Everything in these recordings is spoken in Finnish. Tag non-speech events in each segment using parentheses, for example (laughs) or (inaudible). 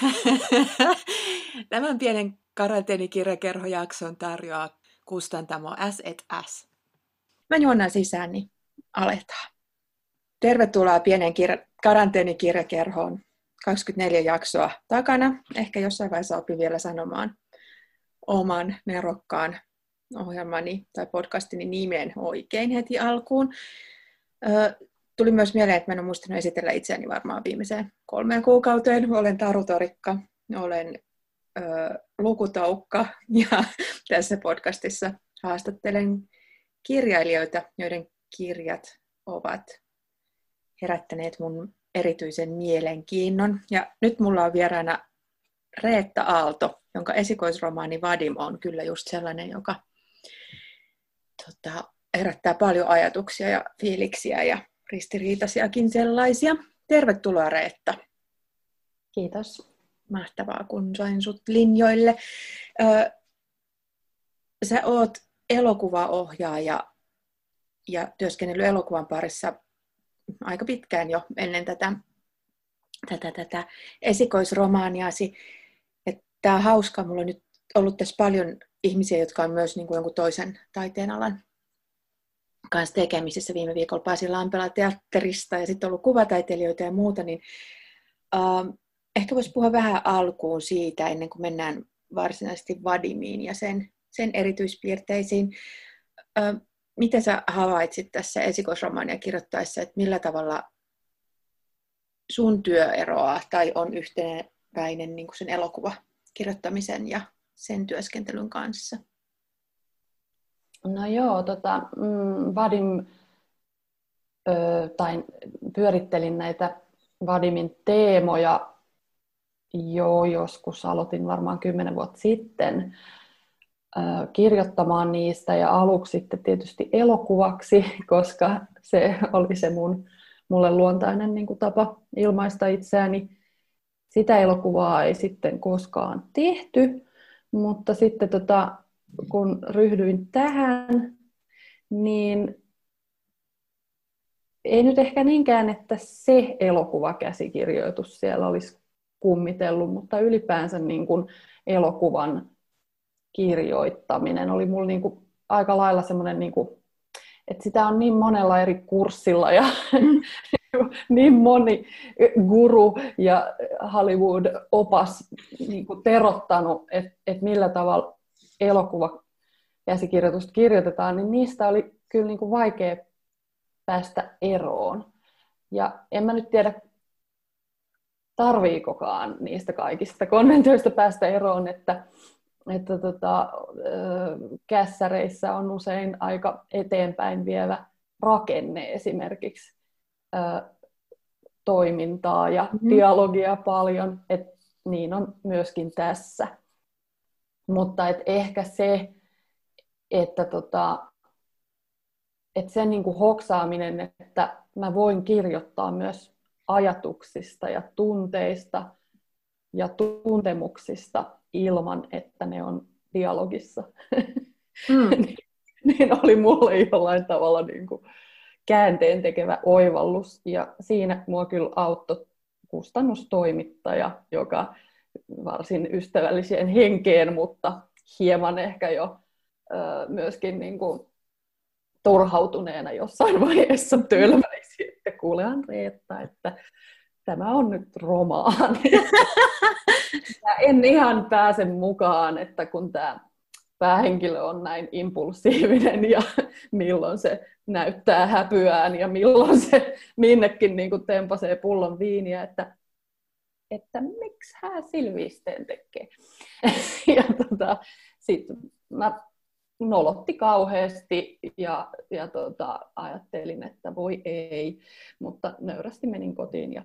(laughs) Tämän pienen karanteenikirjakerhojakson tarjoaa kustantamo S&S. Mä juonnan sisään, niin aletaan. Tervetuloa pienen kir- karanteenikirjakerhoon. 24 jaksoa takana. Ehkä jossain vaiheessa opin vielä sanomaan oman nerokkaan ohjelmani tai podcastini nimen oikein heti alkuun. Tuli myös mieleen, että mä en ole muistanut esitellä itseäni varmaan viimeiseen kolmeen kuukauteen. Olen Taru Torikka, olen ö, lukutaukka ja (laughs) tässä podcastissa haastattelen kirjailijoita, joiden kirjat ovat herättäneet mun erityisen mielenkiinnon. Ja nyt mulla on vieraana Reetta Aalto, jonka esikoisromaani Vadim on kyllä just sellainen, joka tota, herättää paljon ajatuksia ja fiiliksiä ja ristiriitaisiakin sellaisia. Tervetuloa Reetta. Kiitos. Mahtavaa, kun sain sut linjoille. Ö, sä oot elokuvaohjaaja ja työskennellyt elokuvan parissa aika pitkään jo ennen tätä, tätä, tätä esikoisromaaniasi. Tämä on hauska, mulla on nyt ollut tässä paljon ihmisiä, jotka on myös niin kuin jonkun toisen taiteenalan kanssa tekemisissä. Viime viikolla pääsin Lampela teatterista ja sitten ollut kuvataiteilijoita ja muuta, niin uh, ehkä voisi puhua vähän alkuun siitä, ennen kuin mennään varsinaisesti Vadimiin ja sen, sen erityispiirteisiin. Uh, mitä sä havaitsit tässä esikoisromaania kirjoittaessa, että millä tavalla sun työ eroaa tai on yhteneväinen niin sen elokuva kirjoittamisen ja sen työskentelyn kanssa? No joo, tota, mm, Vadim, ö, tai pyörittelin näitä Vadimin teemoja jo joskus, aloitin varmaan kymmenen vuotta sitten ö, kirjoittamaan niistä ja aluksi sitten tietysti elokuvaksi, (laughs) koska se oli se mun, mulle luontainen niin kuin tapa ilmaista itseäni. Sitä elokuvaa ei sitten koskaan tehty, mutta sitten tota, kun ryhdyin tähän, niin ei nyt ehkä niinkään, että se elokuvakäsikirjoitus siellä olisi kummitellut, mutta ylipäänsä niin kuin elokuvan kirjoittaminen oli mulla niin kuin aika lailla semmoinen, niin kuin, että sitä on niin monella eri kurssilla ja (laughs) niin moni guru ja Hollywood-opas niin kuin terottanut, että, että millä tavalla elokuva käsikirjoitusta kirjoitetaan, niin niistä oli kyllä niin kuin vaikea päästä eroon. Ja en mä nyt tiedä, tarviikokaan niistä kaikista konventioista päästä eroon, että, että tota, kässäreissä on usein aika eteenpäin vievä rakenne esimerkiksi toimintaa ja mm-hmm. dialogia paljon, että niin on myöskin tässä. Mutta et ehkä se, että tota, et sen niin kuin hoksaaminen, että mä voin kirjoittaa myös ajatuksista ja tunteista ja tuntemuksista ilman, että ne on dialogissa. Mm. (laughs) niin, niin oli mulle jollain tavalla niin kuin käänteen tekevä oivallus. Ja siinä mua kyllä auttoi kustannustoimittaja, joka varsin ystävälliseen henkeen, mutta hieman ehkä jo myöskin niin kuin turhautuneena jossain vaiheessa tölmäisi, että kuule Reetta, että tämä on nyt romaani. ja en ihan pääse mukaan, että kun tämä päähenkilö on näin impulsiivinen ja milloin se näyttää häpyään ja milloin se minnekin niin kuin tempasee pullon viiniä, että että miksi hän Silvisteen tekee. (laughs) ja tota, sitten mä nolotti kauheasti ja, ja tota, ajattelin, että voi ei, mutta nöyrästi menin kotiin ja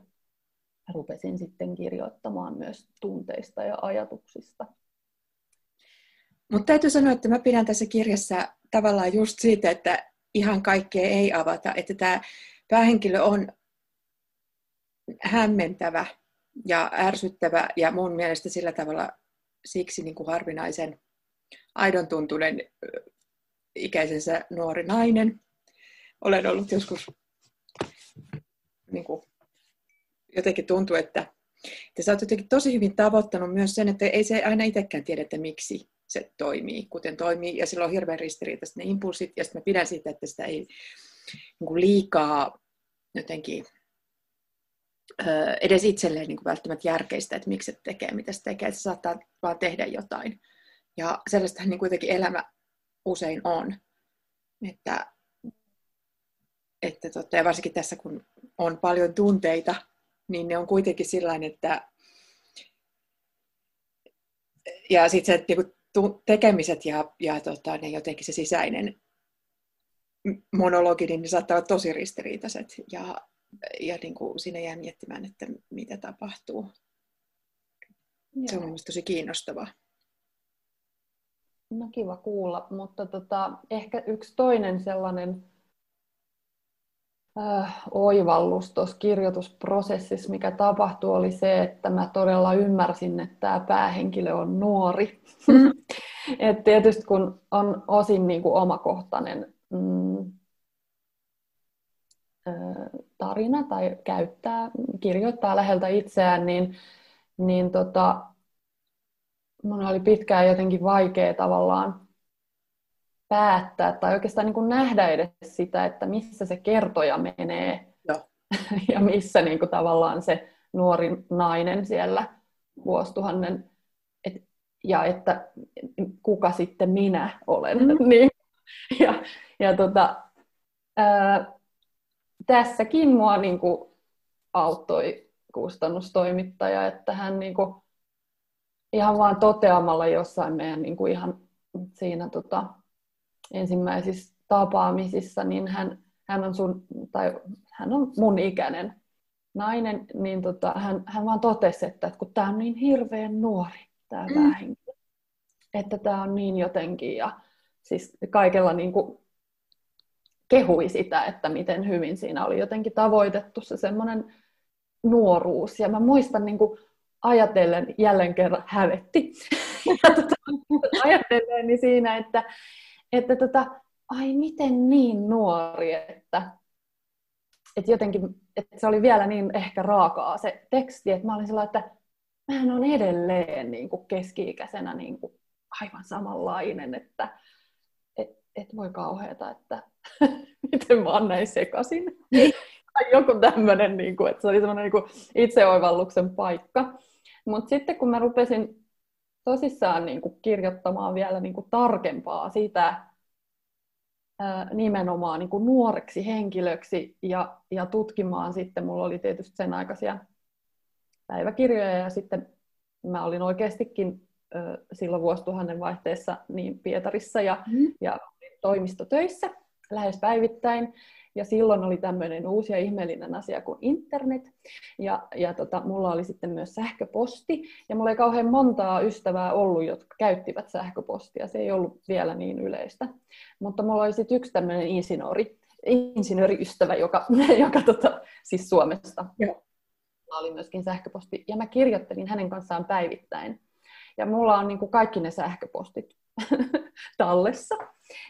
rupesin sitten kirjoittamaan myös tunteista ja ajatuksista. Mutta täytyy sanoa, että mä pidän tässä kirjassa tavallaan just siitä, että ihan kaikkea ei avata, että tämä päähenkilö on hämmentävä ja ärsyttävä ja mun mielestä sillä tavalla siksi niin kuin harvinaisen aidon tuntunen ikäisensä nuori nainen. Olen ollut joskus, niin kuin, jotenkin tuntuu, että Että sä oot jotenkin tosi hyvin tavoittanut myös sen, että ei se aina itsekään tiedä, että miksi se toimii, kuten toimii. Ja silloin on hirveän ristiriitaiset ne impulssit, ja sitten mä pidän siitä, että sitä ei niin kuin liikaa jotenkin edes itselleen niin kuin välttämättä järkeistä, että miksi se tekee, mitä se tekee, että se saattaa vaan tehdä jotain. Ja sellaistahan niin kuitenkin elämä usein on. Että, että totta, ja varsinkin tässä, kun on paljon tunteita, niin ne on kuitenkin sillä että ja sitten se niin tekemiset ja, ja tota, ne jotenkin se sisäinen monologi, niin ne saattaa olla tosi ristiriitaiset. Ja, ja niin kuin siinä jää miettimään, että mitä tapahtuu. Joo. Se on mielestäni tosi kiinnostavaa. No kiva kuulla, mutta tota, ehkä yksi toinen sellainen äh, oivallus tuossa kirjoitusprosessissa, mikä tapahtui, oli se, että mä todella ymmärsin, että tämä päähenkilö on nuori. Mm. (laughs) Et tietysti kun on osin niin kuin omakohtainen mm, tarina tai käyttää, kirjoittaa läheltä itseään, niin, niin tota, mun oli pitkään jotenkin vaikea tavallaan päättää tai oikeastaan niin kuin nähdä edes sitä, että missä se kertoja menee Joo. (laughs) ja missä niin kuin tavallaan se nuori nainen siellä vuosituhannen et, ja että kuka sitten minä olen. Mm. (laughs) niin, ja ja tota, ää, tässäkin mua niin kuin, auttoi kustannustoimittaja, että hän niin kuin, ihan vaan toteamalla jossain meidän niin kuin ihan siinä tota, ensimmäisissä tapaamisissa, niin hän, hän, on sun, tai hän on mun ikäinen nainen, niin tota, hän, hän vaan totesi, että, että kun tämä on niin hirveän nuori, tämä mm. päähenkilö, että tämä on niin jotenkin, ja siis kaikella niin kuin kehui sitä, että miten hyvin siinä oli jotenkin tavoitettu se semmoinen nuoruus. Ja mä muistan niin kuin ajatellen, jälleen kerran hävetti, (laughs) tota, ajatellen niin siinä, että, että tota, ai miten niin nuori, että, että jotenkin, että se oli vielä niin ehkä raakaa se teksti, että mä olin sellainen, että mähän on edelleen niin kuin keski-ikäisenä niin kuin aivan samanlainen, että et, voi kauheata, että (laughs) miten mä oon näin sekasin. Niin. tai joku tämmöinen, niin kuin, että se oli semmoinen niin itseoivalluksen paikka. Mutta sitten kun mä rupesin tosissaan niin kuin kirjoittamaan vielä niin kuin tarkempaa sitä ää, nimenomaan niin kuin nuoreksi henkilöksi ja, ja tutkimaan sitten, mulla oli tietysti sen aikaisia päiväkirjoja ja sitten mä olin oikeastikin silloin vuosituhannen vaihteessa niin Pietarissa ja, mm. ja toimistotöissä lähes päivittäin. Ja silloin oli tämmöinen uusi ja ihmeellinen asia kuin internet. Ja, ja tota, mulla oli sitten myös sähköposti. Ja mulla ei kauhean montaa ystävää ollut, jotka käyttivät sähköpostia. Se ei ollut vielä niin yleistä. Mutta mulla oli sitten yksi tämmöinen insinööri, insinööriystävä, joka, (laughs) joka tota, siis Suomesta. Joo. oli myöskin sähköposti. Ja mä kirjoittelin hänen kanssaan päivittäin. Ja mulla on niin kuin kaikki ne sähköpostit (laughs) tallessa.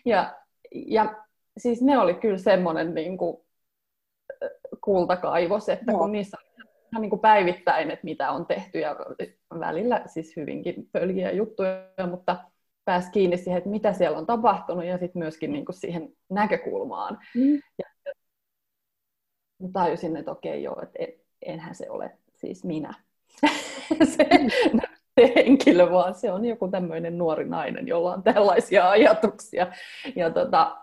Ja, ja siis ne oli kyllä semmoinen niin kuin, kultakaivos, että no. kun niissä ihan niin kuin päivittäin, että mitä on tehty ja välillä siis hyvinkin pöljiä juttuja, mutta pääsi kiinni siihen, että mitä siellä on tapahtunut ja sitten myöskin niin kuin siihen näkökulmaan. Mm. Ja tajusin, että okei joo, että enhän se ole siis minä. (laughs) se, se (laughs) henkilö, vaan se on joku tämmöinen nuori nainen, jolla on tällaisia ajatuksia. Ja tota,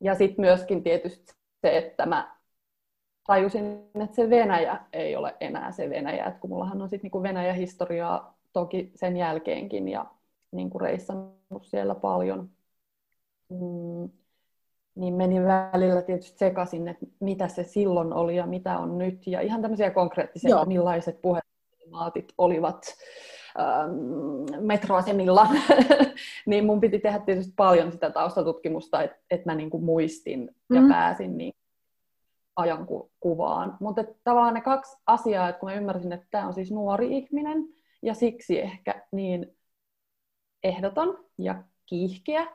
ja sitten myöskin tietysti se, että mä tajusin, että se Venäjä ei ole enää se Venäjä. Et kun mullahan on sitten niinku Venäjä-historiaa toki sen jälkeenkin ja niinku reissannut siellä paljon, mm, niin meni välillä tietysti sekaisin, että mitä se silloin oli ja mitä on nyt. Ja ihan tämmöisiä konkreettisia, Joo. millaiset puhemaatit olivat Ähm, metroasemilla, (laughs) niin mun piti tehdä tietysti paljon sitä taustatutkimusta, että et mä niinku muistin ja mm. pääsin niin ajankuvaan. Mutta tavallaan ne kaksi asiaa, että kun mä ymmärsin, että tämä on siis nuori ihminen ja siksi ehkä niin ehdoton ja kiihkeä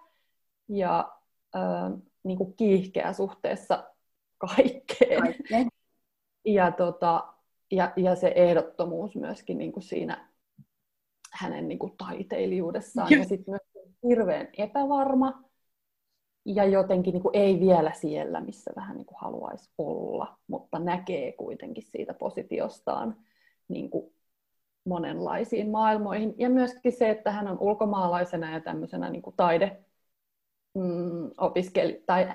ja äh, niin kuin kiihkeä suhteessa kaikkeen. Kaikkeen. Ja tota, ja, ja se ehdottomuus myöskin niin kuin siinä hänen niin kuin taiteilijuudessaan. Ja sitten myös hirveän epävarma ja jotenkin niin kuin ei vielä siellä, missä vähän niin kuin haluaisi olla, mutta näkee kuitenkin siitä positiostaan niin kuin monenlaisiin maailmoihin. Ja myöskin se, että hän on ulkomaalaisena ja tämmöisenä niin kuin taide mm, opiskeli, tai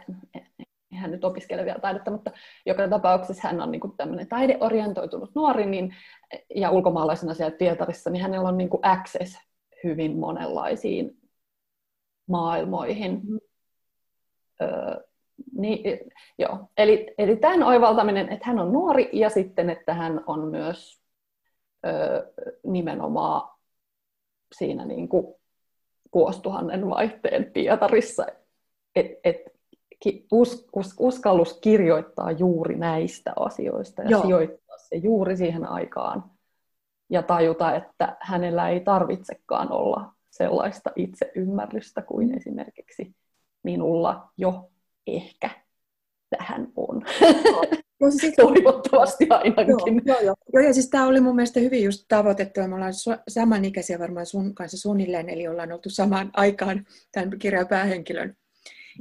hän nyt opiskele vielä taidetta, mutta joka tapauksessa hän on niin kuin tämmöinen taideorientoitunut nuori, niin, ja ulkomaalaisena siellä Pietarissa, niin hänellä on niin kuin access hyvin monenlaisiin maailmoihin. Mm. Öö, niin, joo. Eli, eli tämän oivaltaminen, että hän on nuori ja sitten, että hän on myös öö, nimenomaan siinä niin kuin vuosituhannen vaihteen Pietarissa, että et, us, us, uskallus kirjoittaa juuri näistä asioista ja Joo. sijoittaa se juuri siihen aikaan ja tajuta, että hänellä ei tarvitsekaan olla sellaista itseymmärrystä kuin mm. esimerkiksi minulla jo ehkä tähän on. No, siis (laughs) Toivottavasti ainakin. Joo, joo, joo. joo, ja siis tämä oli mun mielestä hyvin just tavoitettu, ja me ollaan su- samanikäisiä varmaan sun kanssa suunnilleen, eli ollaan oltu samaan aikaan tämän kirjan päähenkilön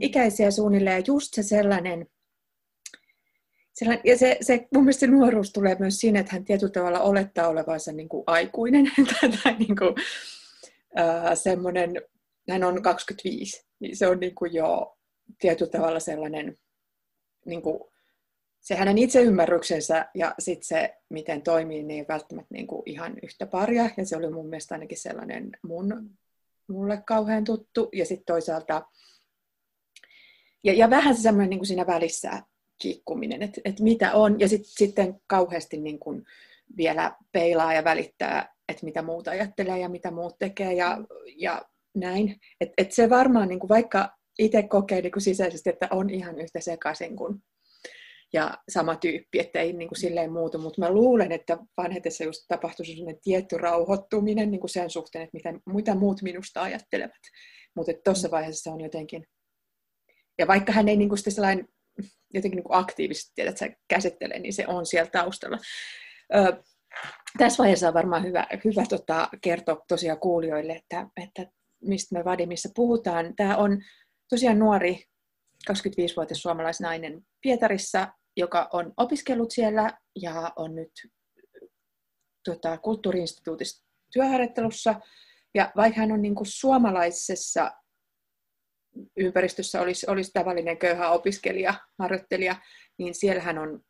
ikäisiä suunnilleen, just se sellainen, sellainen ja se, se, mun mielestä se nuoruus tulee myös siinä, että hän tietyllä tavalla olettaa olevansa niin kuin aikuinen, (laughs) tai niin kuin, äh, semmoinen, hän on 25, niin se on niin kuin jo tietyllä tavalla sellainen, niin kuin, se hänen itseymmärryksensä ja sitten se, miten toimii, niin ei välttämättä niin kuin ihan yhtä paria. Ja se oli mun mielestä ainakin sellainen mun, mulle kauhean tuttu. Ja sitten toisaalta ja, ja vähän se semmoinen niin kuin siinä välissä kiikkuminen, että, että mitä on, ja sit, sitten kauheasti niin kuin vielä peilaa ja välittää, että mitä muuta ajattelee ja mitä muut tekee ja, ja näin. Että et se varmaan, niin kuin vaikka itse kokee niin kuin sisäisesti, että on ihan yhtä sekaisin kuin ja sama tyyppi, että ei niin kuin silleen muutu, mutta mä luulen, että vanhetessa just tapahtui sellainen tietty rauhoittuminen niin kuin sen suhteen, että mitä, mitä muut minusta ajattelevat. Mutta tuossa vaiheessa on jotenkin ja vaikka hän ei niin kuin sellainen jotenkin niin kuin aktiivisesti tiedä, että se käsittelee, niin se on siellä taustalla. Ö, tässä vaiheessa on varmaan hyvä, hyvä tota, kertoa tosiaan kuulijoille, että, että mistä me Vadimissa puhutaan. Tämä on tosiaan nuori 25-vuotias suomalaisnainen Pietarissa, joka on opiskellut siellä ja on nyt tota, kulttuuriinstituutissa työharjoittelussa. Ja vaikka hän on niin kuin suomalaisessa ympäristössä olisi, olisi tavallinen köyhä opiskelija, harjoittelija, niin siellähän on,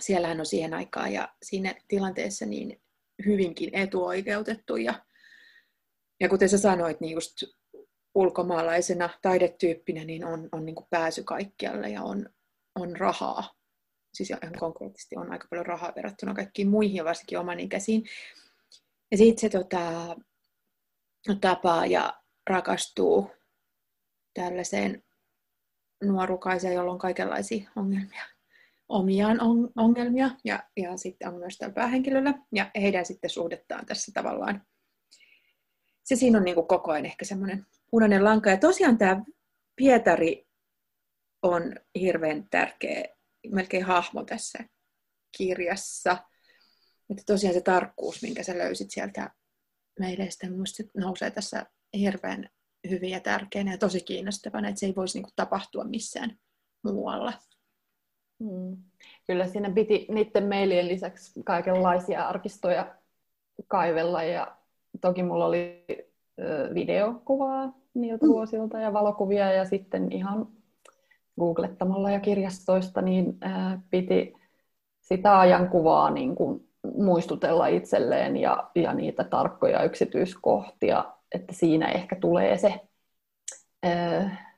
siellähän on siihen aikaan ja siinä tilanteessa niin hyvinkin etuoikeutettu. Ja, ja kuten sä sanoit, niin just ulkomaalaisena taidetyyppinä niin on, on niin pääsy kaikkialle ja on, on rahaa. Siis ihan konkreettisesti on aika paljon rahaa verrattuna kaikkiin muihin ja varsinkin oman ikäisiin. Ja sitten se tota, tapaa ja rakastuu tällaiseen nuorukaiseen, jolla on kaikenlaisia ongelmia, omiaan on, ongelmia, ja, ja sitten on myös tällä päähenkilöllä, ja heidän sitten suhdettaan tässä tavallaan. Se siinä on niin kuin koko ajan ehkä semmoinen punainen lanka. Ja tosiaan tämä Pietari on hirveän tärkeä, melkein hahmo tässä kirjassa. Että tosiaan se tarkkuus, minkä sä löysit sieltä meille, sitten nousee tässä hirveän hyvin ja tärkeänä ja tosi kiinnostavana, että se ei voisi niin kuin, tapahtua missään muualla. Hmm. Kyllä siinä piti niiden mailien lisäksi kaikenlaisia arkistoja kaivella ja toki mulla oli videokuvaa niiltä mm. vuosilta ja valokuvia ja sitten ihan googlettamalla ja kirjastoista niin piti sitä ajankuvaa niin kuin muistutella itselleen ja, ja niitä tarkkoja yksityiskohtia että siinä ehkä tulee se äh,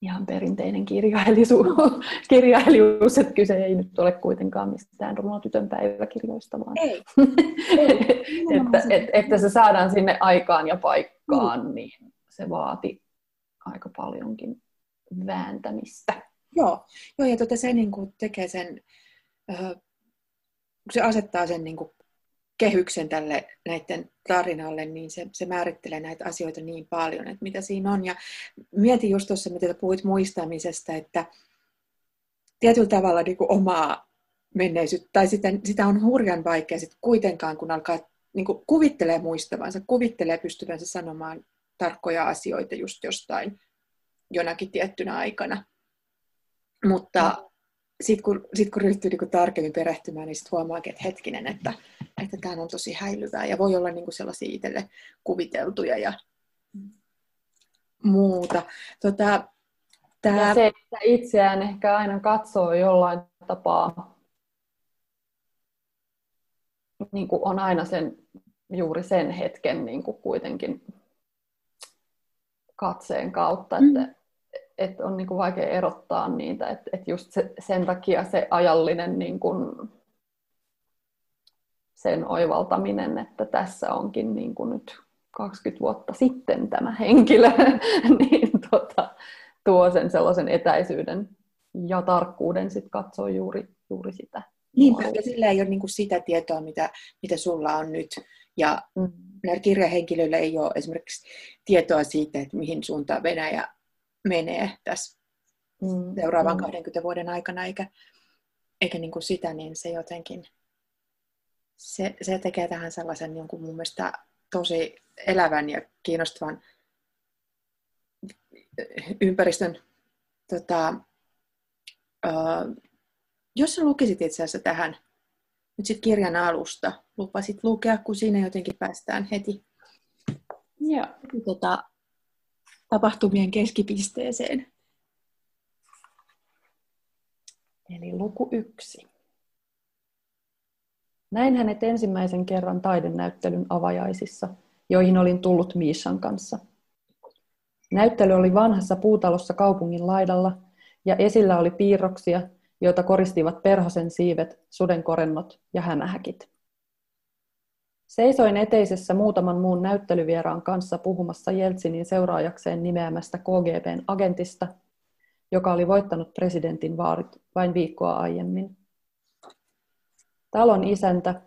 ihan perinteinen kirjailijuus, (laughs) kirjailijuus, että kyse ei nyt ole kuitenkaan mistään runotytön päiväkirjoista, vaan ei. (laughs) että, et, että se saadaan sinne aikaan ja paikkaan, mm. niin se vaati aika paljonkin vääntämistä. Joo, Joo ja tuota se niin kuin tekee sen, äh, kun se asettaa sen niin kuin kehyksen tälle näiden tarinalle, niin se, se määrittelee näitä asioita niin paljon, että mitä siinä on. Ja mietin just tuossa, mitä puhuit muistamisesta, että tietyllä tavalla niin kuin omaa menneisyyttä, tai sitten, sitä on hurjan vaikea sitten kuitenkaan, kun alkaa niin kuin kuvittelee muistavansa, kuvittelee pystyvänsä sanomaan tarkkoja asioita just jostain jonakin tiettynä aikana. Mutta mm. Sitten kun, sit kun ryhtyy niin tarkemmin perehtymään, niin sitten huomaakin, että hetkinen, että, että tämä on tosi häilyvää ja voi olla niin kuin sellaisia itselle kuviteltuja ja muuta. Tota, tää... Ja se, että itseään ehkä aina katsoo jollain tapaa, niin kuin on aina sen, juuri sen hetken niin kuin kuitenkin katseen kautta, mm. että, että on niin kuin vaikea erottaa niitä, että, että just se, sen takia se ajallinen niin kuin sen oivaltaminen, että tässä onkin niin kuin nyt 20 vuotta sitten tämä henkilö, (laughs) niin tota, tuo sen sellaisen etäisyyden ja tarkkuuden sitten katsoa juuri, juuri sitä. Niinpä, ja sillä ei ole niin kuin sitä tietoa, mitä, mitä sulla on nyt. Ja mm. näillä kirjahenkilöillä ei ole esimerkiksi tietoa siitä, että mihin suuntaan Venäjä menee tässä mm. seuraavan mm. 20 vuoden aikana, eikä, eikä niin kuin sitä, niin se jotenkin, se, se tekee tähän sellaisen jonkun mun mielestä tosi elävän ja kiinnostavan ympäristön. Tota, uh, jos sä lukisit itse asiassa tähän nyt sitten kirjan alusta, lupasit lukea, kun siinä jotenkin päästään heti, Joo. Tota, tapahtumien keskipisteeseen. Eli luku yksi. Näin hänet ensimmäisen kerran taidenäyttelyn avajaisissa, joihin olin tullut Miishan kanssa. Näyttely oli vanhassa puutalossa kaupungin laidalla, ja esillä oli piirroksia, joita koristivat perhosen siivet, sudenkorennot ja hämähäkit. Seisoin eteisessä muutaman muun näyttelyvieraan kanssa puhumassa Jeltsinin seuraajakseen nimeämästä KGBn agentista, joka oli voittanut presidentin vaarit vain viikkoa aiemmin. Talon isäntä,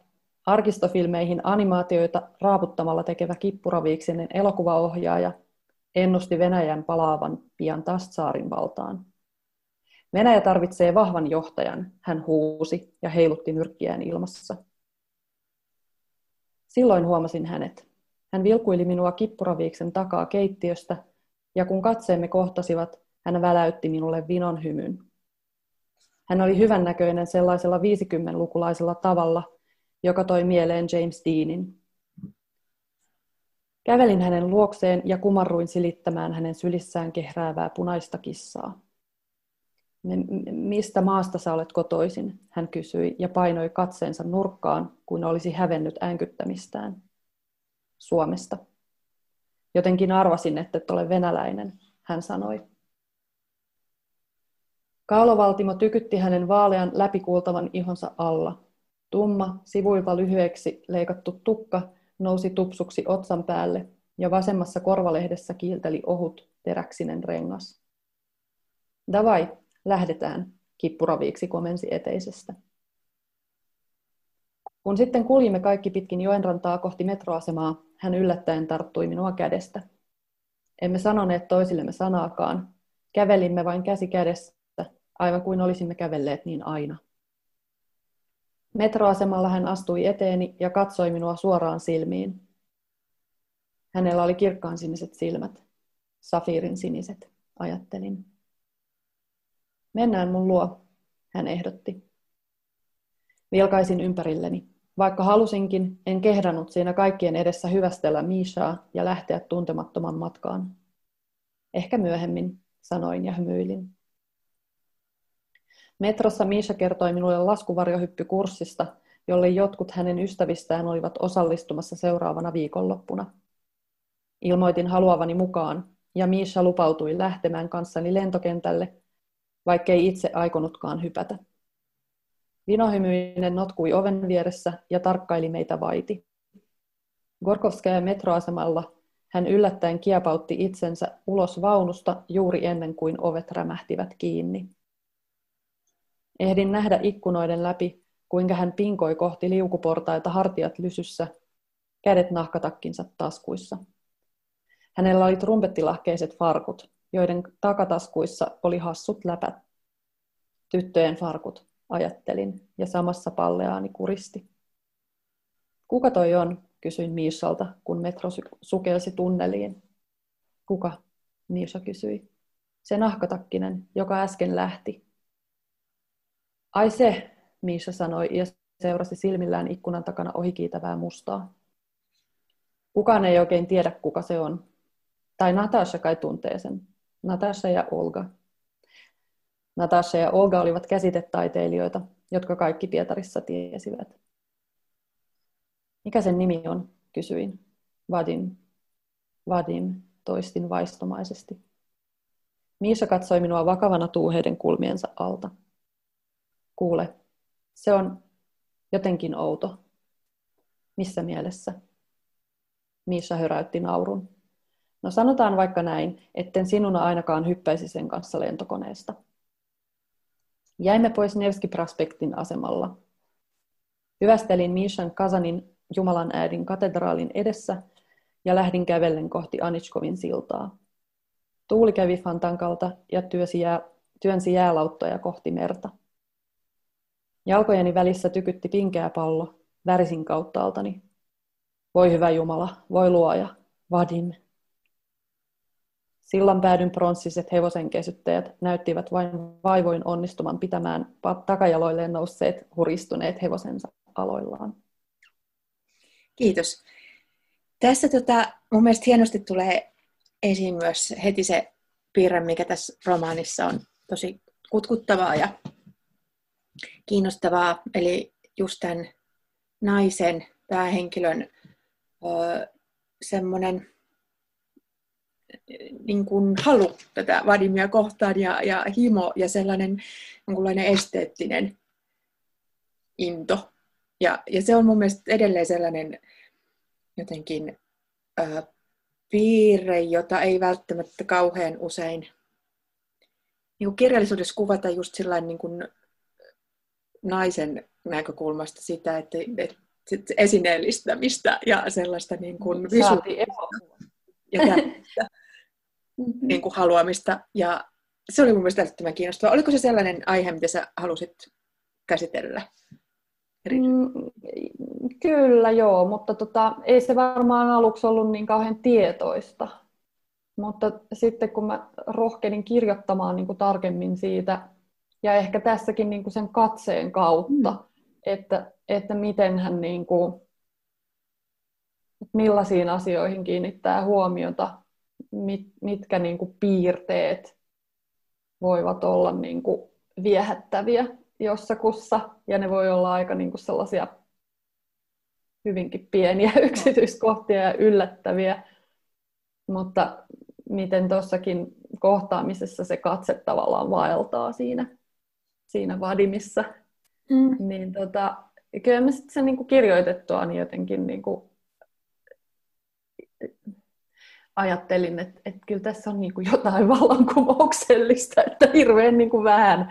arkistofilmeihin animaatioita raaputtamalla tekevä kippuraviiksinen elokuvaohjaaja, ennusti Venäjän palaavan pian taas saarin valtaan. Venäjä tarvitsee vahvan johtajan, hän huusi ja heilutti nyrkkiään ilmassa. Silloin huomasin hänet. Hän vilkuili minua kippuraviiksen takaa keittiöstä, ja kun katseemme kohtasivat, hän väläytti minulle vinon hymyn. Hän oli hyvännäköinen sellaisella 50-lukulaisella tavalla, joka toi mieleen James Deanin. Kävelin hänen luokseen ja kumarruin silittämään hänen sylissään kehräävää punaista kissaa. Mistä maasta sä olet kotoisin? Hän kysyi ja painoi katseensa nurkkaan, kuin olisi hävennyt äänkyttämistään. Suomesta. Jotenkin arvasin, että et ole venäläinen, hän sanoi. Kaalovaltimo tykytti hänen vaalean läpikuultavan ihonsa alla. Tumma, sivuilta lyhyeksi leikattu tukka nousi tupsuksi otsan päälle, ja vasemmassa korvalehdessä kiilteli ohut, teräksinen rengas. Davai, Lähdetään, kippuraviiksi komensi eteisestä. Kun sitten kuljimme kaikki pitkin joenrantaa kohti metroasemaa, hän yllättäen tarttui minua kädestä. Emme sanoneet toisillemme sanaakaan. Kävelimme vain käsi kädessä, aivan kuin olisimme kävelleet niin aina. Metroasemalla hän astui eteeni ja katsoi minua suoraan silmiin. Hänellä oli kirkkaan siniset silmät, safiirin siniset, ajattelin. Mennään mun luo, hän ehdotti. Vilkaisin ympärilleni. Vaikka halusinkin, en kehdannut siinä kaikkien edessä hyvästellä Mishaa ja lähteä tuntemattoman matkaan. Ehkä myöhemmin, sanoin ja hymyilin. Metrossa Misha kertoi minulle laskuvarjohyppykurssista, jolle jotkut hänen ystävistään olivat osallistumassa seuraavana viikonloppuna. Ilmoitin haluavani mukaan, ja Misha lupautui lähtemään kanssani lentokentälle vaikkei itse aikonutkaan hypätä. Vinohymyinen notkui oven vieressä ja tarkkaili meitä vaiti. Gorkovskaja metroasemalla hän yllättäen kiepautti itsensä ulos vaunusta juuri ennen kuin ovet rämähtivät kiinni. Ehdin nähdä ikkunoiden läpi, kuinka hän pinkoi kohti liukuportaita hartiat lysyssä, kädet nahkatakkinsa taskuissa. Hänellä oli trumpettilahkeiset farkut, joiden takataskuissa oli hassut läpät. Tyttöjen farkut, ajattelin, ja samassa palleaani kuristi. Kuka toi on, kysyin Miisalta, kun metro sukelsi tunneliin. Kuka? Miisa kysyi. Se nahkatakkinen, joka äsken lähti. Ai se, Miisa sanoi ja seurasi silmillään ikkunan takana ohikiitävää mustaa. Kukaan ei oikein tiedä, kuka se on. Tai Natasha kai tuntee sen. Natasha ja Olga. Natasha ja Olga olivat käsitetaiteilijoita, jotka kaikki Pietarissa tiesivät. Mikä sen nimi on, kysyin. Vadim. Vadim, toistin vaistomaisesti. Miisa katsoi minua vakavana tuuheiden kulmiensa alta. Kuule, se on jotenkin outo. Missä mielessä? Miisa höräytti naurun. No sanotaan vaikka näin, etten sinuna ainakaan hyppäisi sen kanssa lentokoneesta. Jäimme pois Nevski Prospektin asemalla. Hyvästelin Mishan Kazanin Jumalan äidin katedraalin edessä ja lähdin kävellen kohti Anitskovin siltaa. Tuuli kävi Fantankalta ja työsi jää, työnsi jäälauttoja kohti merta. Jalkojeni välissä tykytti pinkeä pallo, värisin kauttaaltani. Voi hyvä Jumala, voi luoja, vadim. Sillan päädyn pronssiset hevosen kesyttäjät näyttivät vain vaivoin onnistuman pitämään takajaloilleen nousseet huristuneet hevosensa aloillaan. Kiitos. Tässä tota, mun mielestä hienosti tulee esiin myös heti se piirre, mikä tässä romaanissa on tosi kutkuttavaa ja kiinnostavaa. Eli just tämän naisen, päähenkilön semmoinen niin kuin halu tätä Vadimia kohtaan ja, ja himo ja sellainen jonkunlainen esteettinen into. Ja, ja se on mun mielestä edelleen sellainen jotenkin ää, piirre, jota ei välttämättä kauhean usein niin kuin kirjallisuudessa kuvata just sellainen niin kuin naisen näkökulmasta sitä, että, että esineellistämistä ja sellaista niin kuin visuaalista. ja (laughs) tällaista niin kuin haluamista. Ja se oli mun mielestä älyttömän kiinnostavaa. Oliko se sellainen aihe, mitä sä halusit käsitellä? Mm, kyllä joo, mutta tota, ei se varmaan aluksi ollut niin kauhean tietoista. Mutta sitten kun mä rohkenin kirjoittamaan niin kuin tarkemmin siitä, ja ehkä tässäkin niin kuin sen katseen kautta, mm. että, että miten hän niin kuin, millaisiin asioihin kiinnittää huomiota, mit, mitkä niin kuin piirteet voivat olla niin kuin viehättäviä jossakussa, ja ne voi olla aika niin kuin sellaisia hyvinkin pieniä (laughs) yksityiskohtia ja yllättäviä, mutta miten tuossakin kohtaamisessa se katse tavallaan vaeltaa siinä, siinä vadimissa, mm. niin tota, kyllä mä sitten sen niin kuin kirjoitettua niin jotenkin niin kuin ajattelin, että, että kyllä tässä on niin kuin jotain (laughs) vallankumouksellista, että hirveän niin kuin vähän,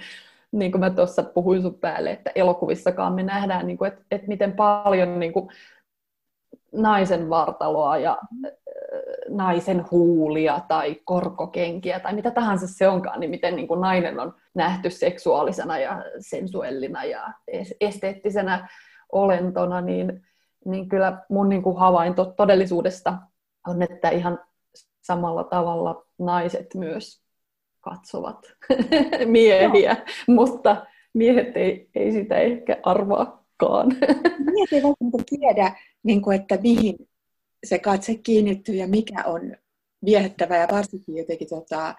niin kuin mä tuossa puhuin sun päälle, että elokuvissakaan me nähdään, niin kuin, että, että miten paljon niin kuin naisen vartaloa ja äh, naisen huulia tai korkokenkiä tai mitä tahansa se onkaan, niin miten niin kuin nainen on nähty seksuaalisena ja sensuellina ja esteettisenä olentona, niin, niin kyllä mun niin kuin havainto todellisuudesta on, että ihan samalla tavalla naiset myös katsovat (laughs) miehiä, no. mutta miehet ei, ei sitä ehkä arvaakaan. (laughs) Miehet ei välttämättä tiedä, niin kuin, että mihin se katse kiinnittyy ja mikä on viehättävää ja varsinkin jotenkin tota,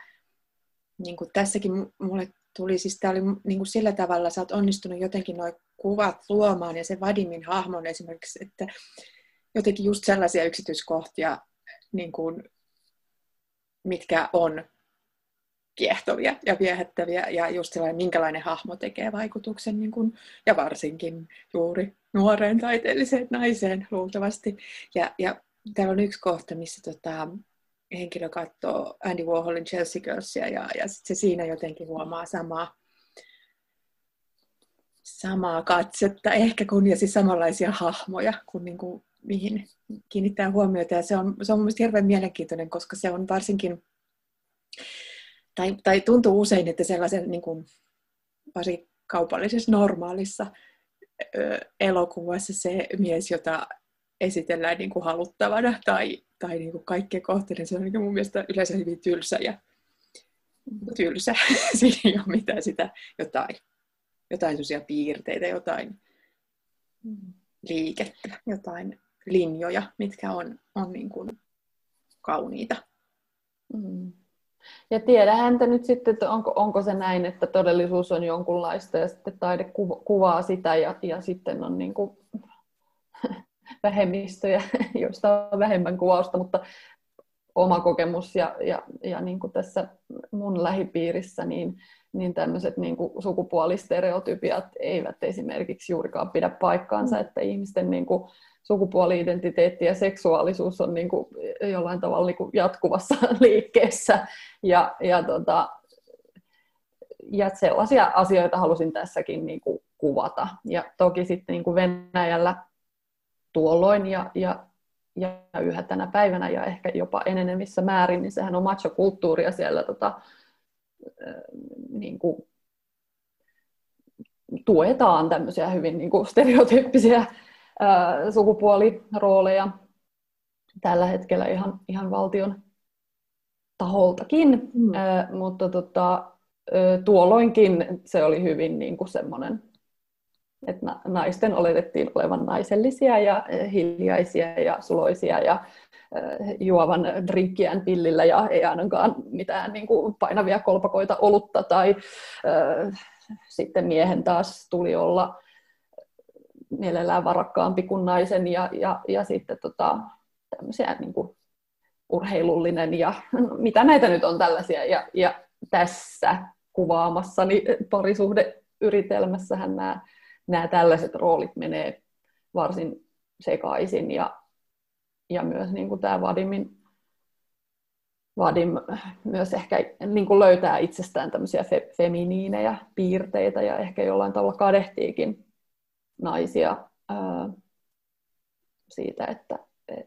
niin kuin tässäkin mulle tuli, siis tämä oli niin kuin sillä tavalla, sä oot onnistunut jotenkin nuo kuvat luomaan ja se Vadimin hahmon esimerkiksi, että jotenkin just sellaisia yksityiskohtia niin kuin mitkä on kiehtovia ja viehättäviä ja just sellainen, minkälainen hahmo tekee vaikutuksen niin kuin, ja varsinkin juuri nuoreen taiteelliseen naiseen luultavasti. Ja, ja täällä on yksi kohta, missä tota, henkilö katsoo Andy Warholin Chelsea Girlsia ja, ja sit se siinä jotenkin huomaa samaa, samaa katsetta ehkä kun ja siis samanlaisia hahmoja kuin, niin kuin mihin kiinnittää huomiota. Ja se on, se on mielestäni hirveän mielenkiintoinen, koska se on varsinkin, tai, tai tuntuu usein, että sellaisen niin kuin, varsinkin kaupallisessa normaalissa ö, elokuvassa se mies, jota esitellään niin kuin haluttavana tai, tai niin kuin kaikkien kohteiden, se on niin mun mielestä yleensä hyvin tylsä ja tylsä. (laughs) Siinä ei ole mitään sitä jotain, jotain piirteitä, jotain liikettä, jotain linjoja, mitkä on, on niin kuin kauniita. Mm. Ja tiedä häntä nyt sitten, että onko, onko se näin, että todellisuus on jonkunlaista ja sitten taide kuvaa sitä ja, ja sitten on niin kuin (laughs) vähemmistöjä, (laughs) joista on vähemmän kuvausta, mutta oma kokemus ja, ja, ja niin kuin tässä mun lähipiirissä, niin, niin tämmöiset niin kuin sukupuolistereotypiat eivät esimerkiksi juurikaan pidä paikkaansa, mm. että ihmisten niin kuin sukupuoli-identiteetti ja seksuaalisuus on niin kuin jollain tavalla niin kuin jatkuvassa (laughs) liikkeessä. Ja, ja, tota, ja sellaisia asioita halusin tässäkin niin kuin kuvata. Ja toki sitten niin kuin Venäjällä tuolloin ja, ja, ja yhä tänä päivänä ja ehkä jopa enenevissä määrin, niin sehän on macho-kulttuuria siellä tota, niin kuin, tuetaan tämmöisiä hyvin niin kuin stereotyyppisiä ää, sukupuolirooleja tällä hetkellä ihan, ihan valtion taholtakin, mm. ää, mutta tota, tuolloinkin se oli hyvin niin kuin semmoinen, että naisten oletettiin olevan naisellisia ja hiljaisia ja suloisia ja juovan drinkkiään pillillä ja ei ainakaan mitään niin kuin painavia kolpakoita olutta tai äh, sitten miehen taas tuli olla mielellään varakkaampi kuin naisen ja, ja, ja sitten tota, tämmöisiä niin kuin urheilullinen ja no, (laughs) mitä näitä nyt on tällaisia. Ja, ja tässä kuvaamassani parisuhdeyritelmässähän nämä, nämä tällaiset roolit menee varsin sekaisin ja, ja myös niin kuin tämä Vadimin Vadim myös ehkä niin kuin löytää itsestään tämmöisiä fe, feminiinejä piirteitä ja ehkä jollain tavalla kadehtiikin naisia ää, siitä, että,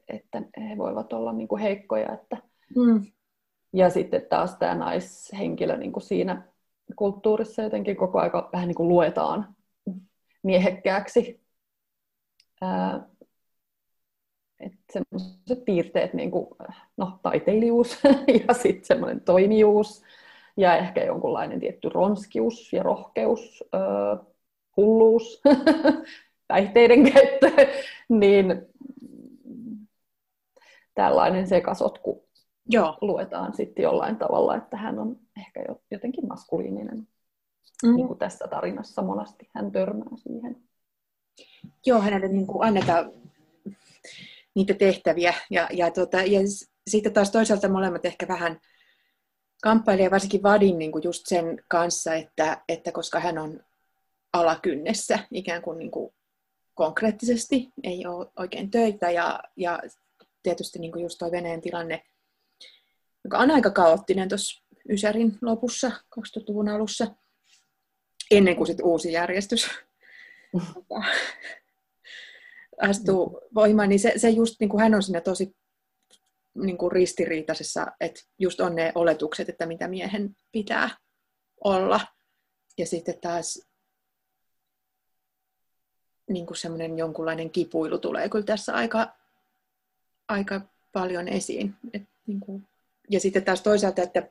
että he voivat olla niin kuin heikkoja. Että, mm. Ja sitten taas tämä naishenkilö niin kuin siinä kulttuurissa jotenkin koko aika vähän niin kuin luetaan miehekkääksi. Ää, että semmoiset piirteet, niin kuin, no, taiteilijuus (laughs) ja sitten semmoinen toimijuus ja ehkä jonkunlainen tietty ronskius ja rohkeus, öö, hulluus, (laughs) päihteiden käyttö, niin tällainen sekasotku Joo. luetaan sitten jollain tavalla, että hän on ehkä jotenkin maskuliininen. Mm. Niin kuin tässä tarinassa monasti hän törmää siihen. Joo, hänelle niin kuin annetaan niitä tehtäviä. Ja, ja, tota, ja sitten taas toisaalta molemmat ehkä vähän kamppailee varsinkin Vadin niin kuin just sen kanssa, että, että koska hän on alakynnessä ikään kuin, niin kuin konkreettisesti, ei ole oikein töitä ja, ja tietysti niin kuin just tuo Venäjän tilanne, joka on aika kaoottinen tuossa Ysärin lopussa, 2000-luvun alussa, ennen kuin sitten uusi järjestys (laughs) astuu voimaan, niin se, se just niin kuin hän on siinä tosi niin kuin ristiriitaisessa, että just on ne oletukset, että mitä miehen pitää olla. Ja sitten taas niin kuin semmoinen jonkunlainen kipuilu tulee kyllä tässä aika, aika paljon esiin. Et niin kuin, ja sitten taas toisaalta, että,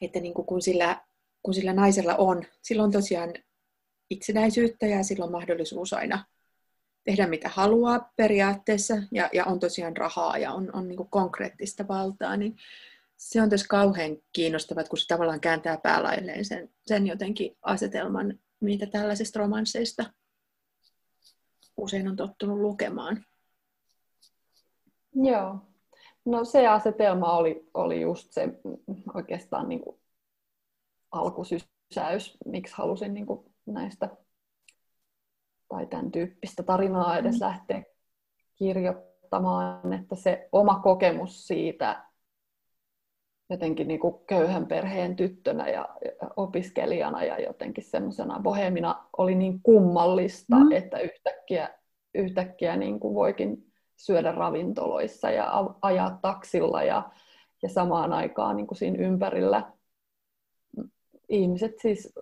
että niin kuin kun, sillä, kun sillä naisella on, sillä on tosiaan itsenäisyyttä ja sillä on mahdollisuus aina tehdä mitä haluaa periaatteessa ja, ja on tosiaan rahaa ja on, on niin konkreettista valtaa, niin se on tässä kauhean kiinnostavaa, kun se tavallaan kääntää päälailleen sen, sen jotenkin asetelman, mitä tällaisista romansseista usein on tottunut lukemaan. Joo. No se asetelma oli, oli just se oikeastaan niin kuin alkusysäys, miksi halusin niin kuin näistä tai tämän tyyppistä tarinaa edes mm. lähteä kirjoittamaan, että se oma kokemus siitä jotenkin niin kuin köyhän perheen tyttönä ja opiskelijana ja jotenkin semmoisena bohemina oli niin kummallista, mm. että yhtäkkiä, yhtäkkiä niin kuin voikin syödä ravintoloissa ja ajaa taksilla ja, ja samaan aikaan niin kuin siinä ympärillä ihmiset siis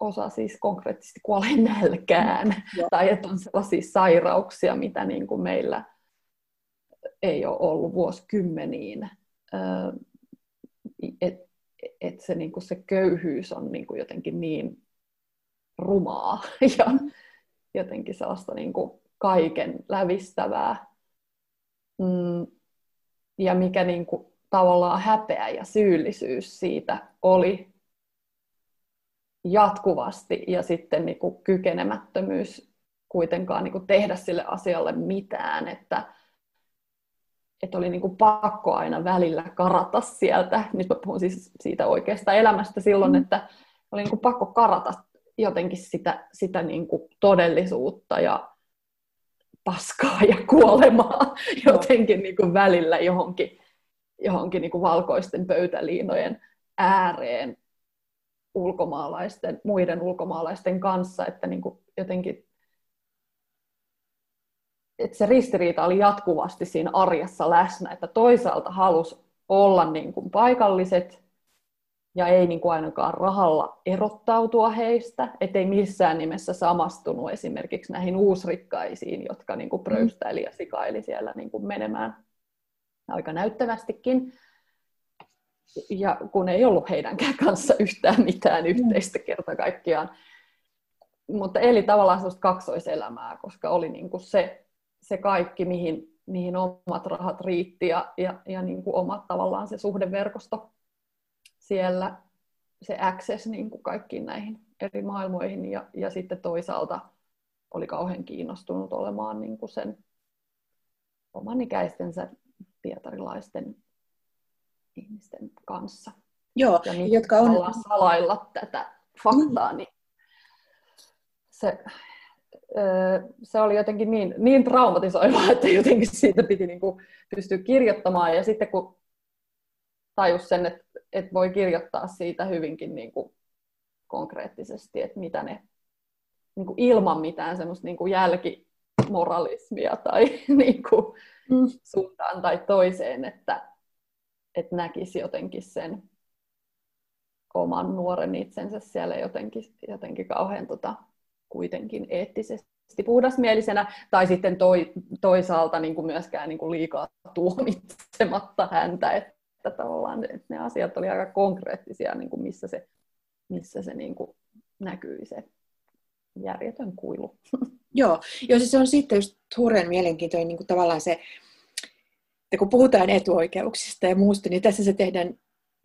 osa siis konkreettisesti kuolee nälkään. Joo. Tai että on sellaisia sairauksia, mitä niin kuin meillä ei ole ollut vuosikymmeniin. Että et se, niin se köyhyys on niin kuin jotenkin niin rumaa (laughs) ja jotenkin sellaista niin kuin kaiken lävistävää. Mm, ja mikä niin kuin tavallaan häpeä ja syyllisyys siitä oli jatkuvasti ja sitten niin kuin kykenemättömyys kuitenkaan niin kuin tehdä sille asialle mitään, että, että oli niin kuin pakko aina välillä karata sieltä. Nyt mä puhun siis siitä oikeasta elämästä silloin, mm. että oli niin kuin pakko karata jotenkin sitä, sitä niin kuin todellisuutta ja paskaa ja kuolemaa jotenkin niin kuin välillä johonkin, johonkin niin kuin valkoisten pöytäliinojen ääreen ulkomaalaisten, muiden ulkomaalaisten kanssa, että niin kuin jotenkin että se ristiriita oli jatkuvasti siinä arjessa läsnä, että toisaalta halusi olla niin kuin paikalliset ja ei niin kuin ainakaan rahalla erottautua heistä, ettei missään nimessä samastunut esimerkiksi näihin uusrikkaisiin, jotka niin kuin pröystäili ja sikaili siellä niin kuin menemään aika näyttävästikin. Ja kun ei ollut heidänkään kanssa yhtään mitään yhteistä kerta kaikkiaan. Mutta eli tavallaan sellaista kaksoiselämää, koska oli niin kuin se, se kaikki, mihin, mihin omat rahat riitti ja, ja, ja niin kuin omat tavallaan se suhdeverkosto siellä se access niin kuin kaikkiin näihin eri maailmoihin ja, ja sitten toisaalta oli kauhean kiinnostunut olemaan niin kuin sen oman ikäistensä pietarilaisten ihmisten kanssa. Joo, ja jotka on... salailla tätä faktaa, mm. niin se, se oli jotenkin niin, niin traumatisoivaa, (laughs) että jotenkin siitä piti niin kuin pystyä kirjoittamaan. Ja sitten kun tajus sen, että, että voi kirjoittaa siitä hyvinkin niin kuin konkreettisesti, että mitä ne niin kuin ilman mitään semmoista niin kuin jälkimoralismia tai (laughs) niin kuin mm. suuntaan tai toiseen, että, että näkisi jotenkin sen oman nuoren itsensä siellä jotenkin, jotenkin kauhean tota, kuitenkin eettisesti puhdasmielisenä, tai sitten toi, toisaalta niin kuin myöskään niin kuin liikaa tuomitsematta häntä, että tavallaan että ne asiat oli aika konkreettisia, niin kuin missä se, missä se niin kuin näkyi se järjetön kuilu. Joo, jo se on sitten just hurjan mielenkiintoinen niin kuin tavallaan se, että kun puhutaan etuoikeuksista ja muusta, niin tässä se tehdään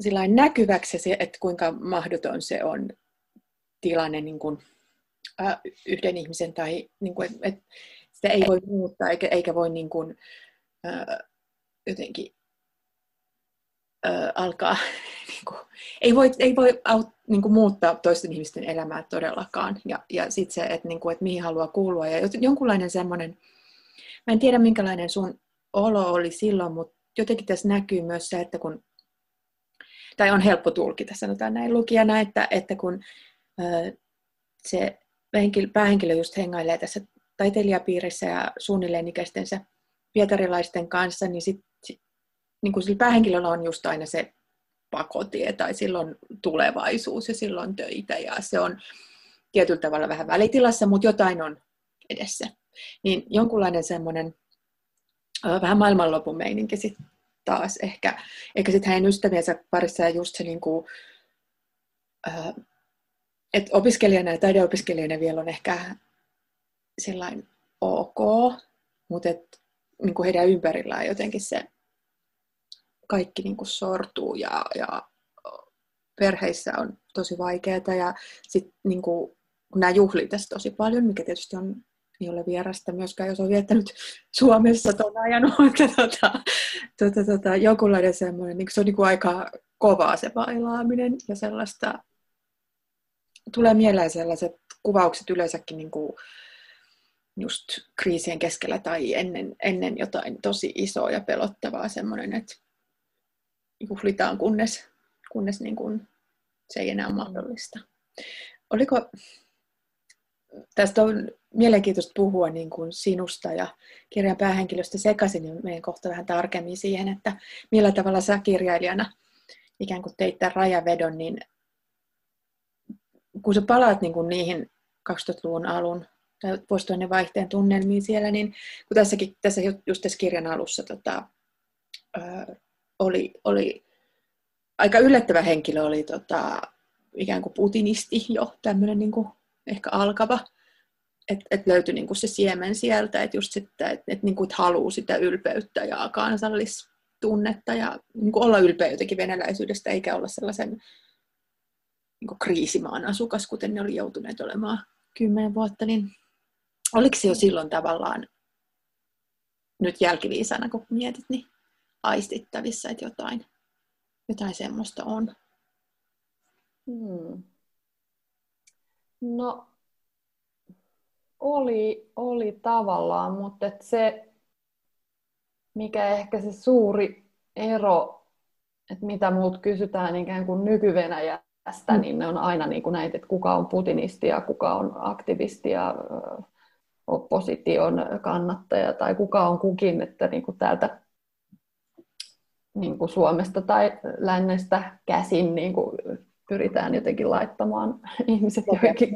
sillä näkyväksi, että kuinka mahdoton se on tilanne niin kuin, yhden ihmisen tai niin kuin, että, että sitä ei voi muuttaa eikä, eikä voi niin kuin, äh, jotenkin äh, alkaa, (laughs) niin kuin, ei voi, ei voi aut, niin kuin, muuttaa toisten ihmisten elämää todellakaan. Ja, ja sitten se, että, niin kuin, mihin haluaa kuulua. Ja jonkunlainen semmoinen, mä en tiedä minkälainen sun olo oli silloin, mutta jotenkin tässä näkyy myös se, että kun, tai on helppo tulkita, sanotaan näin lukijana, että, että kun äh, se päähenkilö just hengailee tässä taiteilijapiirissä ja suunnilleen ikäistensä pietarilaisten kanssa, niin sitten niin kuin sillä päähenkilöllä on just aina se pakotie tai silloin tulevaisuus ja silloin töitä ja se on tietyllä tavalla vähän välitilassa, mutta jotain on edessä. Niin jonkunlainen semmoinen vähän maailmanlopun meininki sitten taas ehkä, ehkä sitten hänen ystäviensä parissa ja just se niin kuin, että opiskelijana ja taideopiskelijana vielä on ehkä sellainen ok, mutta et, niin kuin heidän ympärillään jotenkin se kaikki niin kuin sortuu ja, ja perheissä on tosi vaikeaa ja sitten niin kuin, nämä juhlii tässä tosi paljon, mikä tietysti on, ei ole vierasta myöskään, jos on viettänyt Suomessa tuon ajan, (laughs) mutta tota, tota, tota, jokinlainen semmoinen, niin se on niin kuin aika kovaa se bailaaminen ja sellaista, tulee mieleen sellaiset kuvaukset yleensäkin niin kuin just kriisien keskellä tai ennen, ennen jotain tosi isoa ja pelottavaa semmoinen, että juhlitaan, kunnes, kunnes niin kuin se ei enää ole mahdollista. Oliko, tästä on mielenkiintoista puhua niin kuin sinusta ja kirjan päähenkilöstä sekaisin, niin meidän kohta vähän tarkemmin siihen, että millä tavalla sä kirjailijana ikään kuin teit tämän rajavedon, niin kun sä palaat niin kuin niihin 2000-luvun alun tai vuosituhannen vaihteen tunnelmiin siellä, niin kun tässäkin, tässä just tässä kirjan alussa tota, ö, oli, oli aika yllättävä henkilö oli tota, ikään kuin putinisti jo, tämmöinen niin kuin ehkä alkava, että et löytyi niin kuin se siemen sieltä, että just sitten, että et, niin kuin, haluaa sitä ylpeyttä ja kansallistunnetta ja niin kuin olla ylpeä jotenkin venäläisyydestä, eikä olla sellaisen niin kriisimaan asukas, kuten ne oli joutuneet olemaan kymmenen vuotta, niin oliko se jo silloin tavallaan nyt jälkiviisana, kun mietit, niin aistittavissa, että jotain, jotain semmoista on? Hmm. No, oli, oli tavallaan, mutta et se, mikä ehkä se suuri ero, että mitä muut kysytään ikään kuin nyky-Venäjästä, mm. niin ne on aina niin kuin näitä, että kuka on putinisti ja kuka on aktivisti ja opposition kannattaja tai kuka on kukin, että niin kuin täältä niin kuin Suomesta tai lännestä käsin niin kuin pyritään jotenkin laittamaan (laughs) ihmiset johonkin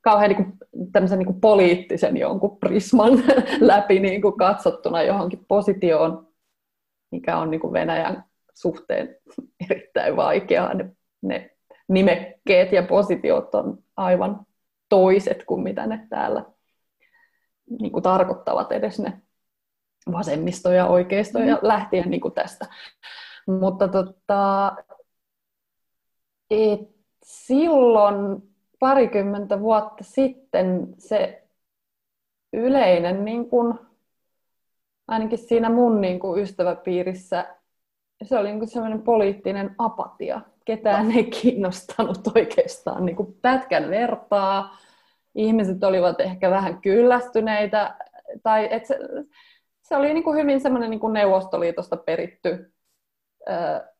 kauhean niin kuin, tämmöisen niin kuin poliittisen jonkun prisman (laughs) läpi niin kuin katsottuna johonkin positioon, mikä on niin kuin Venäjän suhteen (laughs) erittäin vaikeaa. Ne, ne nimekkeet ja positiot on aivan toiset kuin mitä ne täällä niin kuin tarkoittavat edes ne vasemmisto ja oikeisto ja mm. lähtien niin kuin tästä. Mutta tota, et silloin parikymmentä vuotta sitten se yleinen, niin kuin, ainakin siinä mun niin kuin ystäväpiirissä, se oli niin kuin sellainen poliittinen apatia. Ketään ei kiinnostanut oikeastaan niin kuin pätkän vertaa. Ihmiset olivat ehkä vähän kyllästyneitä. Tai et se, se oli niin kuin hyvin semmoinen niin kuin Neuvostoliitosta peritty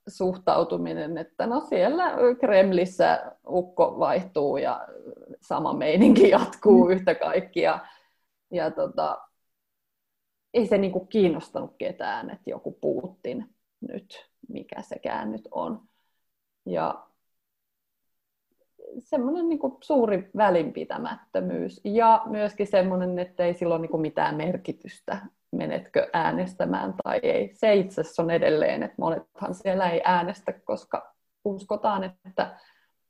suhtautuminen, että no siellä Kremlissä ukko vaihtuu ja sama meininki jatkuu mm. yhtä kaikkia. Ja tota, ei se niinku kiinnostanut ketään, että joku Putin nyt, mikä sekään nyt on. Ja semmoinen niin suuri välinpitämättömyys ja myöskin semmoinen, että ei sillä ole niin mitään merkitystä menetkö äänestämään tai ei. Se itse asiassa on edelleen, että monethan siellä ei äänestä, koska uskotaan, että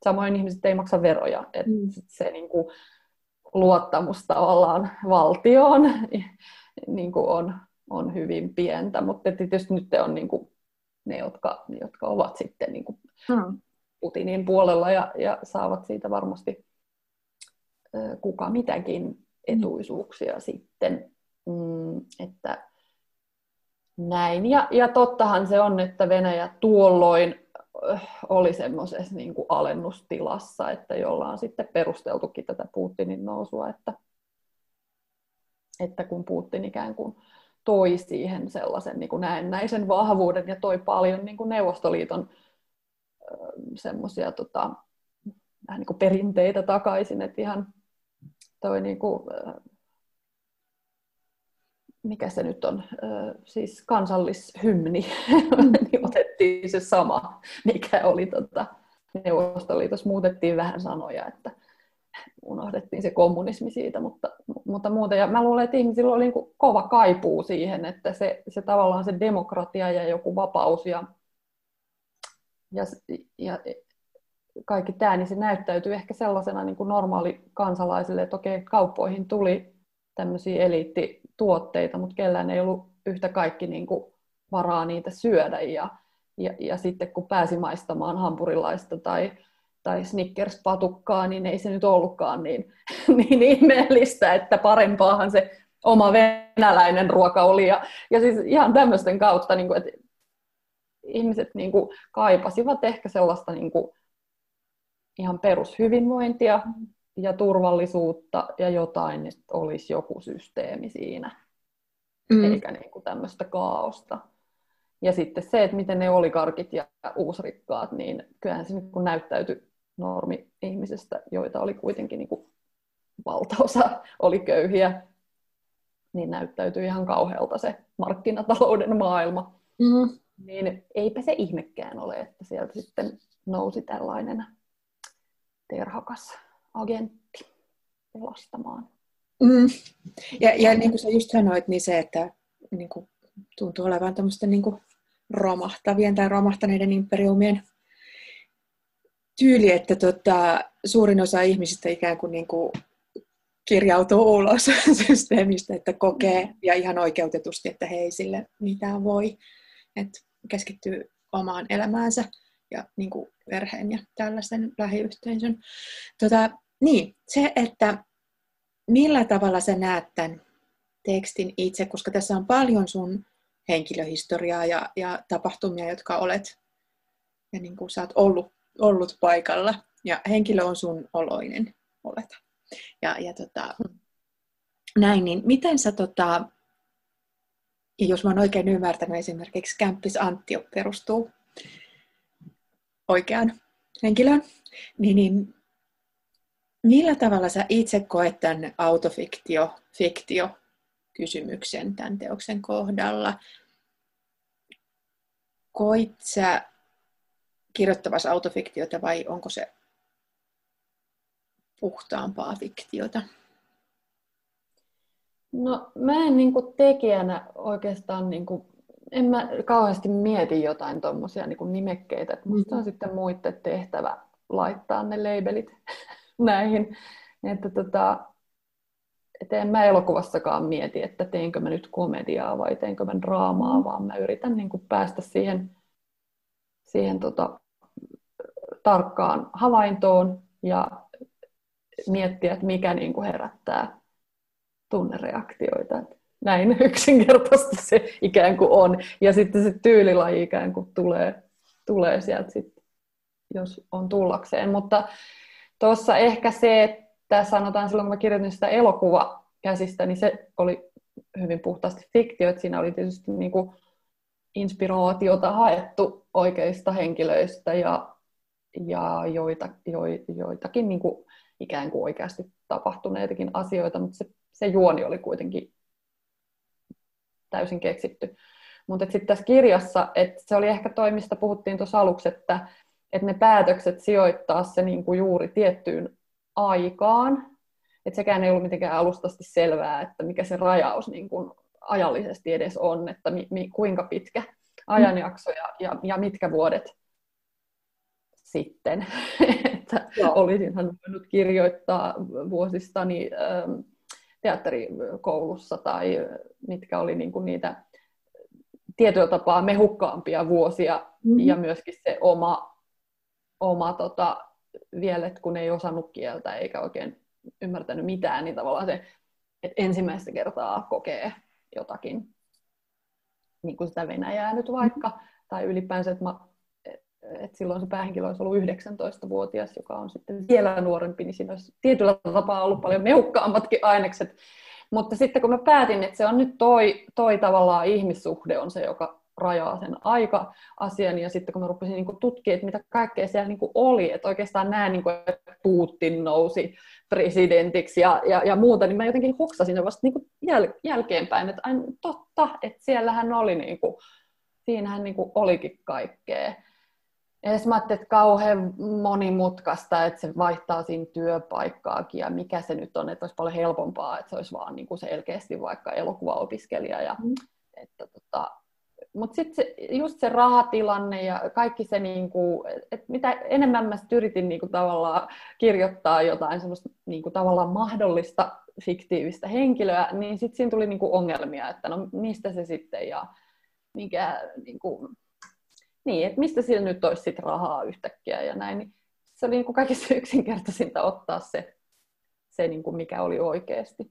samoin ihmiset ei maksa veroja. Että mm. se niin kuin, luottamus tavallaan valtioon (laughs) niin kuin on, on hyvin pientä, mutta tietysti nyt on niin kuin, ne, jotka, jotka ovat sitten niin kuin mm. Putinin puolella ja, ja saavat siitä varmasti kuka mitäkin etuisuuksia mm. sitten Mm, että näin. Ja, ja tottahan se on, että Venäjä tuolloin oli semmoisessa niin kuin alennustilassa, että jolla on sitten perusteltukin tätä Putinin nousua, että, että kun Putin ikään kuin toi siihen sellaisen niin kuin näennäisen vahvuuden ja toi paljon niin kuin Neuvostoliiton semmoisia tota, vähän niin kuin perinteitä takaisin, että ihan toi niin kuin, mikä se nyt on, siis kansallishymni, mm. (laughs) niin otettiin se sama, mikä oli tota, Neuvostoliitossa, muutettiin vähän sanoja, että unohdettiin se kommunismi siitä, mutta, mutta muuten. Ja mä luulen, että ihmisillä oli niin kova kaipuu siihen, että se, se tavallaan se demokratia ja joku vapaus ja, ja, ja kaikki tämä, niin se näyttäytyy ehkä sellaisena niin kuin normaali kansalaisille, että okei, kauppoihin tuli tämmöisiä eliitti tuotteita, mutta kellään ei ollut yhtä kaikki niin kuin varaa niitä syödä. Ja, ja, ja sitten kun pääsi maistamaan hampurilaista tai, tai Snickers-patukkaa, niin ei se nyt ollutkaan niin, (laughs) niin ihmeellistä, että parempaahan se oma venäläinen ruoka oli. Ja, ja siis ihan tämmöisten kautta, niin kuin, että ihmiset niin kuin, kaipasivat ehkä sellaista niin kuin, ihan perushyvinvointia, ja turvallisuutta ja jotain, että olisi joku systeemi siinä, mm. eikä niin kuin tämmöistä kaaosta. Ja sitten se, että miten ne olikarkit ja uusrikkaat, niin kyllähän se niin näyttäytyi normi-ihmisestä, joita oli kuitenkin niin kuin valtaosa oli köyhiä, niin näyttäytyi ihan kauhealta se markkinatalouden maailma. Mm. Niin eipä se ihmekään ole, että sieltä sitten nousi tällainen terhakas agentti pelastamaan. Mm. Ja, ja niin kuin sä just sanoit, niin se, että niin kuin, tuntuu olevan tämmöisten niin kuin romahtavien tai romahtaneiden imperiumien tyyli, että tota, suurin osa ihmisistä ikään kuin, niin kuin kirjautuu ulos (laughs) systeemistä, että kokee ja ihan oikeutetusti, että he ei sille mitään voi. Että keskittyy omaan elämäänsä ja niin kuin perheen ja tällaisen lähiyhteisön. Tota, niin, se, että millä tavalla sä näet tämän tekstin itse, koska tässä on paljon sun henkilöhistoriaa ja, ja tapahtumia, jotka olet ja niin kuin sä oot ollut, ollut paikalla ja henkilö on sun oloinen, oleta. Ja, ja tota, näin, niin miten sä, tota, jos mä oon oikein ymmärtänyt, esimerkiksi Kämppis Anttio perustuu oikeaan henkilöön, niin, niin millä tavalla sä itse koet tämän autofiktio, fiktio kysymyksen tämän teoksen kohdalla? Koit sä kirjoittavassa autofiktiota vai onko se puhtaampaa fiktiota? No mä en niin kuin tekijänä oikeastaan, niin kuin, en mä kauheasti mieti jotain tuommoisia niin nimekkeitä, että musta on mm-hmm. sitten muiden tehtävä laittaa ne labelit (laughs) näihin. Että tota, et en mä elokuvassakaan mieti, että teenkö mä nyt komediaa vai teenkö mä draamaa, mm. vaan mä yritän niin kuin päästä siihen, siihen tota, tarkkaan havaintoon ja miettiä, että mikä niin kuin herättää tunnereaktioita. Näin (laughs) yksinkertaisesti se ikään kuin on. Ja sitten se tyylilaji ikään kuin tulee, tulee sieltä sitten, jos on tullakseen. Mutta tuossa ehkä se, että sanotaan silloin, kun mä kirjoitin sitä elokuvakäsistä, niin se oli hyvin puhtaasti fiktio, että siinä oli tietysti niin kuin inspiraatiota haettu oikeista henkilöistä ja, ja joita, jo, joitakin niin kuin ikään kuin oikeasti tapahtuneitakin asioita, mutta se, se juoni oli kuitenkin täysin keksitty. Mutta sitten tässä kirjassa, että se oli ehkä toi, mistä puhuttiin tuossa aluksi, että, että ne päätökset sijoittaa se niin kuin juuri tiettyyn aikaan. Että sekään ei ollut mitenkään alustasti selvää, että mikä se rajaus niin kuin ajallisesti edes on, että mi, mi, kuinka pitkä ajanjakso ja, ja, ja mitkä vuodet sitten. (laughs) että olisinhan voinut kirjoittaa vuosistani ähm, teatterikoulussa tai mitkä oli niin kuin niitä tietyllä tapaa mehukkaampia vuosia mm-hmm. ja myöskin se oma, oma tota, vielä, että kun ei osannut kieltä eikä oikein ymmärtänyt mitään, niin tavallaan se, että ensimmäistä kertaa kokee jotakin, niin kuin sitä Venäjää nyt vaikka, mm-hmm. tai ylipäänsä, että mä että silloin se päähenkilö olisi ollut 19-vuotias, joka on sitten vielä nuorempi, niin siinä olisi tietyllä tapaa ollut paljon mehukkaammatkin ainekset. Mutta sitten kun mä päätin, että se on nyt toi, toi tavallaan ihmissuhde on se, joka rajaa sen aika-asian, ja sitten kun mä rupesin niin tutkimaan, että mitä kaikkea siellä niin oli, että oikeastaan nämä, niin kuin, että Putin nousi presidentiksi ja, ja, ja muuta, niin mä jotenkin hoksasin se vasta niin jäl, jälkeenpäin, että aina totta, että siellähän oli, niin kuin, siinähän niin kuin olikin kaikkea. Ja mä että kauhean monimutkaista, että se vaihtaa siinä työpaikkaakin ja mikä se nyt on, että olisi paljon helpompaa, että se olisi vaan niin kuin selkeästi vaikka elokuvaopiskelija. Ja, mm. että, tota, mutta sitten se, just se rahatilanne ja kaikki se, niin kuin, että mitä enemmän mä yritin niin kuin, tavallaan kirjoittaa jotain semmoista niin kuin, tavallaan mahdollista fiktiivistä henkilöä, niin sitten siinä tuli niin kuin, ongelmia, että no mistä se sitten ja mikä, niin kuin, niin, että mistä sillä nyt olisi sit rahaa yhtäkkiä ja näin. Niin se oli niin kuin kaikista (laughs) yksinkertaisinta ottaa se, se niin kuin mikä oli oikeasti.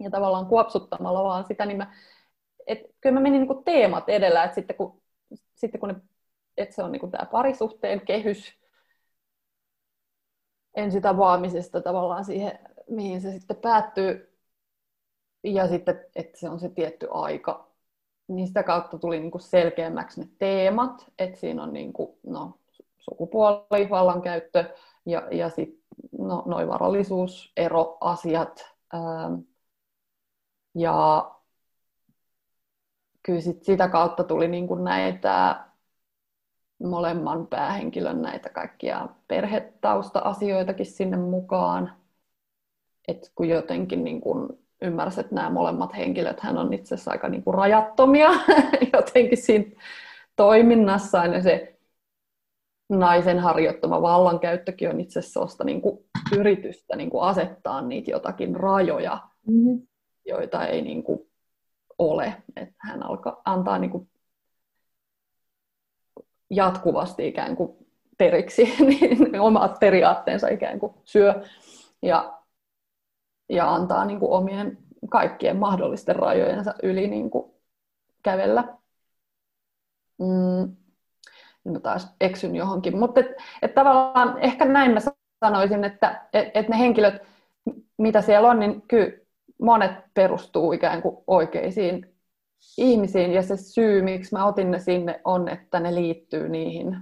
Ja tavallaan kuopsuttamalla vaan sitä, niin mä, et, kyllä mä menin niin kuin teemat edellä, että sitten kun, sitten kun ne, että se on niin kuin tämä parisuhteen kehys ensitavaamisesta tavallaan siihen, mihin se sitten päättyy, ja sitten, että se on se tietty aika, niin sitä kautta tuli niin kuin selkeämmäksi ne teemat, että siinä on niin kuin, no, sukupuoli, vallankäyttö ja, ja sitten no, noin varallisuus, eroasiat. Ähm, ja kyllä sit sitä kautta tuli niin kuin näitä molemman päähenkilön näitä kaikkia perhetausta-asioitakin sinne mukaan. Et kun jotenkin niin kun ymmärsi, että nämä molemmat henkilöt hän on itse asiassa aika niin kuin rajattomia (laughs) jotenkin siinä toiminnassaan ja se naisen harjoittama vallankäyttökin on itse asiassa niin kuin yritystä niin kuin asettaa niitä jotakin rajoja, mm-hmm. joita ei niin kuin ole. Että hän alkaa antaa niin kuin jatkuvasti ikään kuin periksi, (laughs) niin omat periaatteensa ikään kuin syö ja, ja antaa niin kuin omien kaikkien mahdollisten rajojensa yli niin kuin kävellä. Mm, no taas eksyn johonkin, mutta et, et tavallaan ehkä näin mä sanoisin, että et, et ne henkilöt, mitä siellä on, niin kyllä monet perustuu ikään kuin oikeisiin ihmisiin. Ja se syy, miksi mä otin ne sinne, on, että ne liittyy niihin,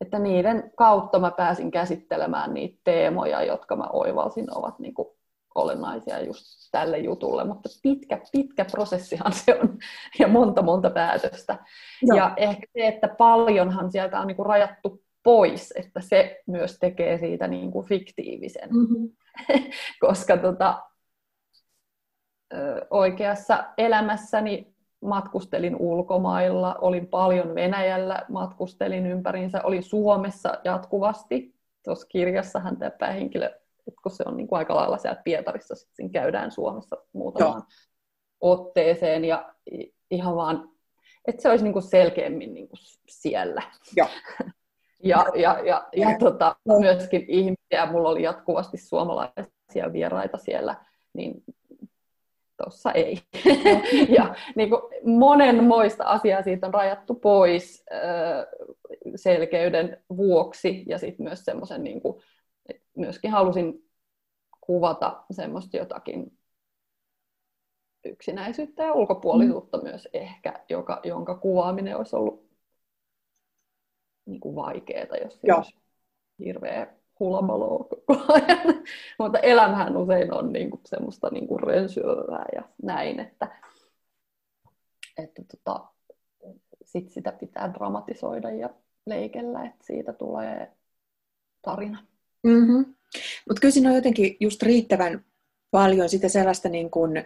että niiden kautta mä pääsin käsittelemään niitä teemoja, jotka mä oivalsin ovat niin kuin olennaisia just tälle jutulle, mutta pitkä, pitkä prosessihan se on (laughs) ja monta, monta päätöstä. Joo. Ja ehkä se, että paljonhan sieltä on niin kuin rajattu pois, että se myös tekee siitä niin kuin fiktiivisen. Mm-hmm. (laughs) Koska tota, oikeassa elämässäni matkustelin ulkomailla, olin paljon Venäjällä, matkustelin ympäriinsä, olin Suomessa jatkuvasti. Tuossa kirjassahan tämä päähenkilö, kun se on niin kuin aika lailla siellä Pietarissa, sitten käydään Suomessa muutamaan Joo. otteeseen ja ihan vaan, että se olisi niin kuin selkeämmin niin kuin siellä. Joo. (laughs) ja, ja, ja, ja, ja tota, myöskin ihmisiä, mulla oli jatkuvasti suomalaisia vieraita siellä, niin tuossa ei. (laughs) ja niin kuin monenmoista asiaa siitä on rajattu pois selkeyden vuoksi ja sitten myös semmoisen, niin kuin, myöskin halusin kuvata semmoista jotakin yksinäisyyttä ja ulkopuolisuutta mm. myös ehkä, joka, jonka kuvaaminen olisi ollut niin kuin vaikeaa, jos se olisi hirveä hulamaloa koko ajan. (laughs) Mutta elämähän usein on niinku semmoista niinku rensyövää ja näin, että, että tota, sit sitä pitää dramatisoida ja leikellä, että siitä tulee tarina. Mm-hmm. Mutta kyllä siinä on jotenkin just riittävän paljon sitä sellaista, niin kun,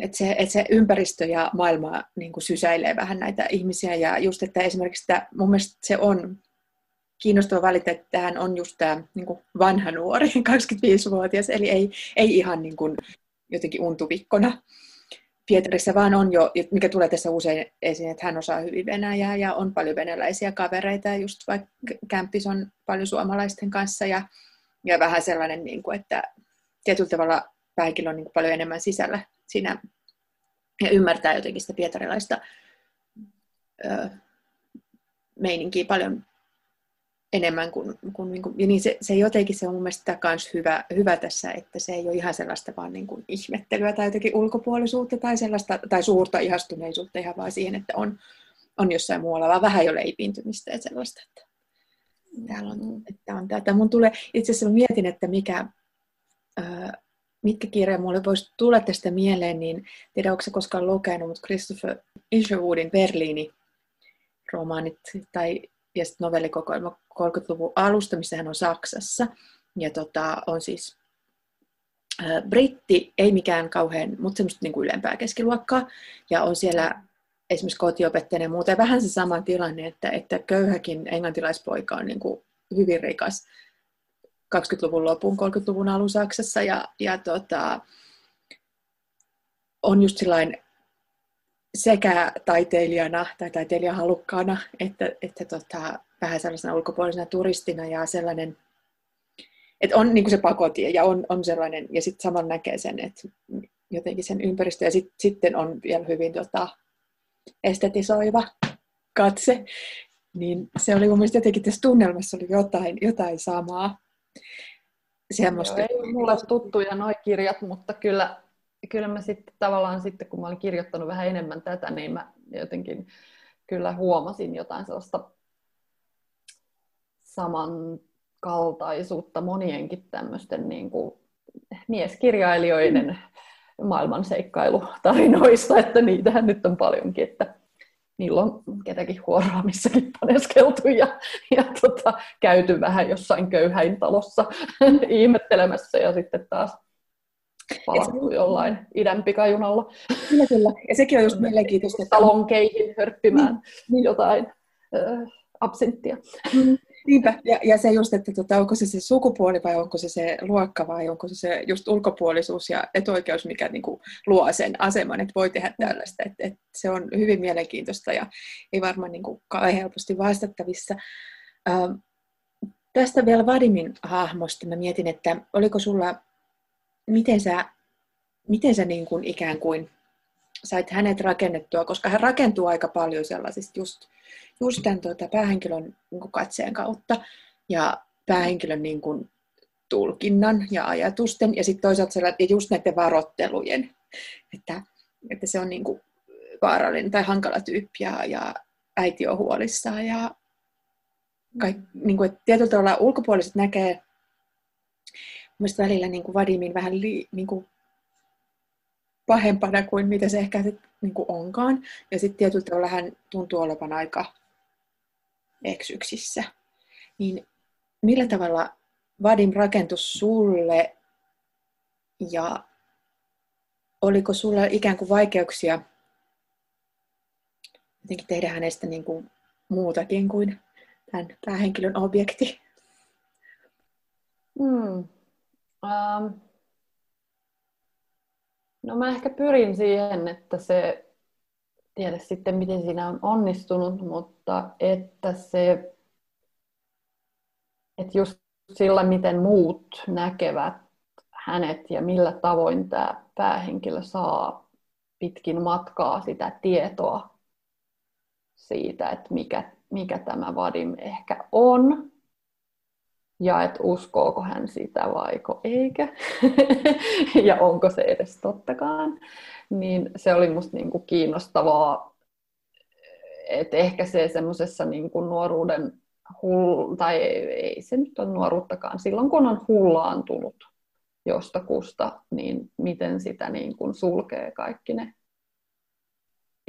että se, että se ympäristö ja maailma niin kuin sysäilee vähän näitä ihmisiä. Ja just, että esimerkiksi että mun mielestä se on kiinnostava valita, että hän on just tämä niin vanha nuori, (laughs) 25-vuotias, eli ei, ei ihan niin kuin, jotenkin untuvikkona Pietarissa, vaan on jo, mikä tulee tässä usein esiin, että hän osaa hyvin venäjää ja on paljon venäläisiä kavereita, ja just vaikka kämppis on paljon suomalaisten kanssa, ja, ja vähän sellainen, niin kuin, että tietyllä tavalla pääkillä on niin kuin paljon enemmän sisällä siinä, ja ymmärtää jotenkin sitä pietarilaista ö, meininkiä paljon enemmän kuin, kuin, niin kuin ja niin se, se jotenkin se on mun mielestä myös hyvä, hyvä tässä, että se ei ole ihan sellaista vaan niin kuin ihmettelyä tai jotenkin ulkopuolisuutta tai sellaista, tai suurta ihastuneisuutta ihan vaan siihen, että on, on jossain muualla, vaan vähän jo leipiintymistä ja sellaista, että täällä on, että on tätä. Mun tulee, itse asiassa mietin, että mikä, mitkä kirja mulle voisi tulla tästä mieleen, niin tiedä, onko se koskaan lukenut, mutta Christopher Isherwoodin Berliini romaanit tai ja sitten novellikokoelma 30-luvun alusta, missä hän on Saksassa. Ja tota, on siis äh, britti, ei mikään kauhean, mutta semmoista niin kuin ylempää keskiluokkaa. Ja on siellä esimerkiksi kotiopettajana ja muuta. Ja vähän se sama tilanne, että, että köyhäkin englantilaispoika on niin kuin hyvin rikas 20-luvun lopun, 30-luvun alun Saksassa. Ja, ja tota, on just sillain sekä taiteilijana tai taiteilijahalukkaana että, että tota, vähän sellaisena ulkopuolisena turistina ja sellainen, että on niin kuin se pakotie ja on, on sellainen, ja sitten samalla näkee sen, että jotenkin sen ympäristö, ja sit, sitten on vielä hyvin tota, estetisoiva katse, niin se oli mun mielestä jotenkin tässä tunnelmassa oli jotain, jotain samaa. Semmosta. Joo, ei ole mulle tuttuja nuo kirjat, mutta kyllä kyllä mä sitten tavallaan sitten, kun mä olin kirjoittanut vähän enemmän tätä, niin mä jotenkin kyllä huomasin jotain sellaista samankaltaisuutta monienkin tämmöisten niin kuin mieskirjailijoiden maailman seikkailutarinoista, että niitähän nyt on paljonkin, että niillä on ketäkin huoraamissakin paneskeltu ja, ja tota, käyty vähän jossain köyhäintalossa (laughs) ihmettelemässä ja sitten taas palattu jollain idän pikajunalla. Kyllä, kyllä. Ja sekin on just mielenkiintoista. Että... Talonkeihin hörppimään niin. jotain äh, absinttia. Mm. Niinpä, ja, ja se just, että tota, onko se se sukupuoli vai onko se se luokka vai onko se se just ulkopuolisuus ja etuoikeus, mikä niin kuin, luo sen aseman, että voi tehdä tällaista. Että, että se on hyvin mielenkiintoista ja ei varmaan niin kuin, helposti vastattavissa. Ähm, tästä vielä Vadimin hahmosta mä mietin, että oliko sulla, miten sä, miten sä niin kuin ikään kuin sait hänet rakennettua, koska hän rakentuu aika paljon sellaisista just just tämän tuota, päähenkilön niin kuin katseen kautta ja päähenkilön niin kuin, tulkinnan ja ajatusten ja sitten toisaalta ja just näiden varottelujen, että, että se on niin kuin, vaarallinen tai hankala tyyppi ja, ja äiti on huolissaan ja kaik, niin kuin, että tietyllä tavalla ulkopuoliset näkee mielestäni välillä niin kuin Vadimin vähän li, niin kuin pahempana kuin mitä se ehkä niin kuin onkaan. Ja sitten tietyllä tavalla hän tuntuu olevan aika eksyksissä. Niin millä tavalla Vadim rakentus sulle ja oliko sulla ikään kuin vaikeuksia jotenkin tehdä hänestä niin kuin muutakin kuin tämän päähenkilön objekti? Hmm. Um. No mä ehkä pyrin siihen, että se tiedä sitten, miten siinä on onnistunut, mutta että se, että just sillä, miten muut näkevät hänet ja millä tavoin tämä päähenkilö saa pitkin matkaa sitä tietoa siitä, että mikä, mikä tämä Vadim ehkä on, ja että uskooko hän sitä vaiko eikä, (laughs) ja onko se edes tottakaan, niin se oli musta niinku kiinnostavaa, että ehkä se semmoisessa niinku nuoruuden hull, tai ei se nyt ole nuoruuttakaan, silloin kun on hullaantunut jostakusta, niin miten sitä niin kuin sulkee kaikki ne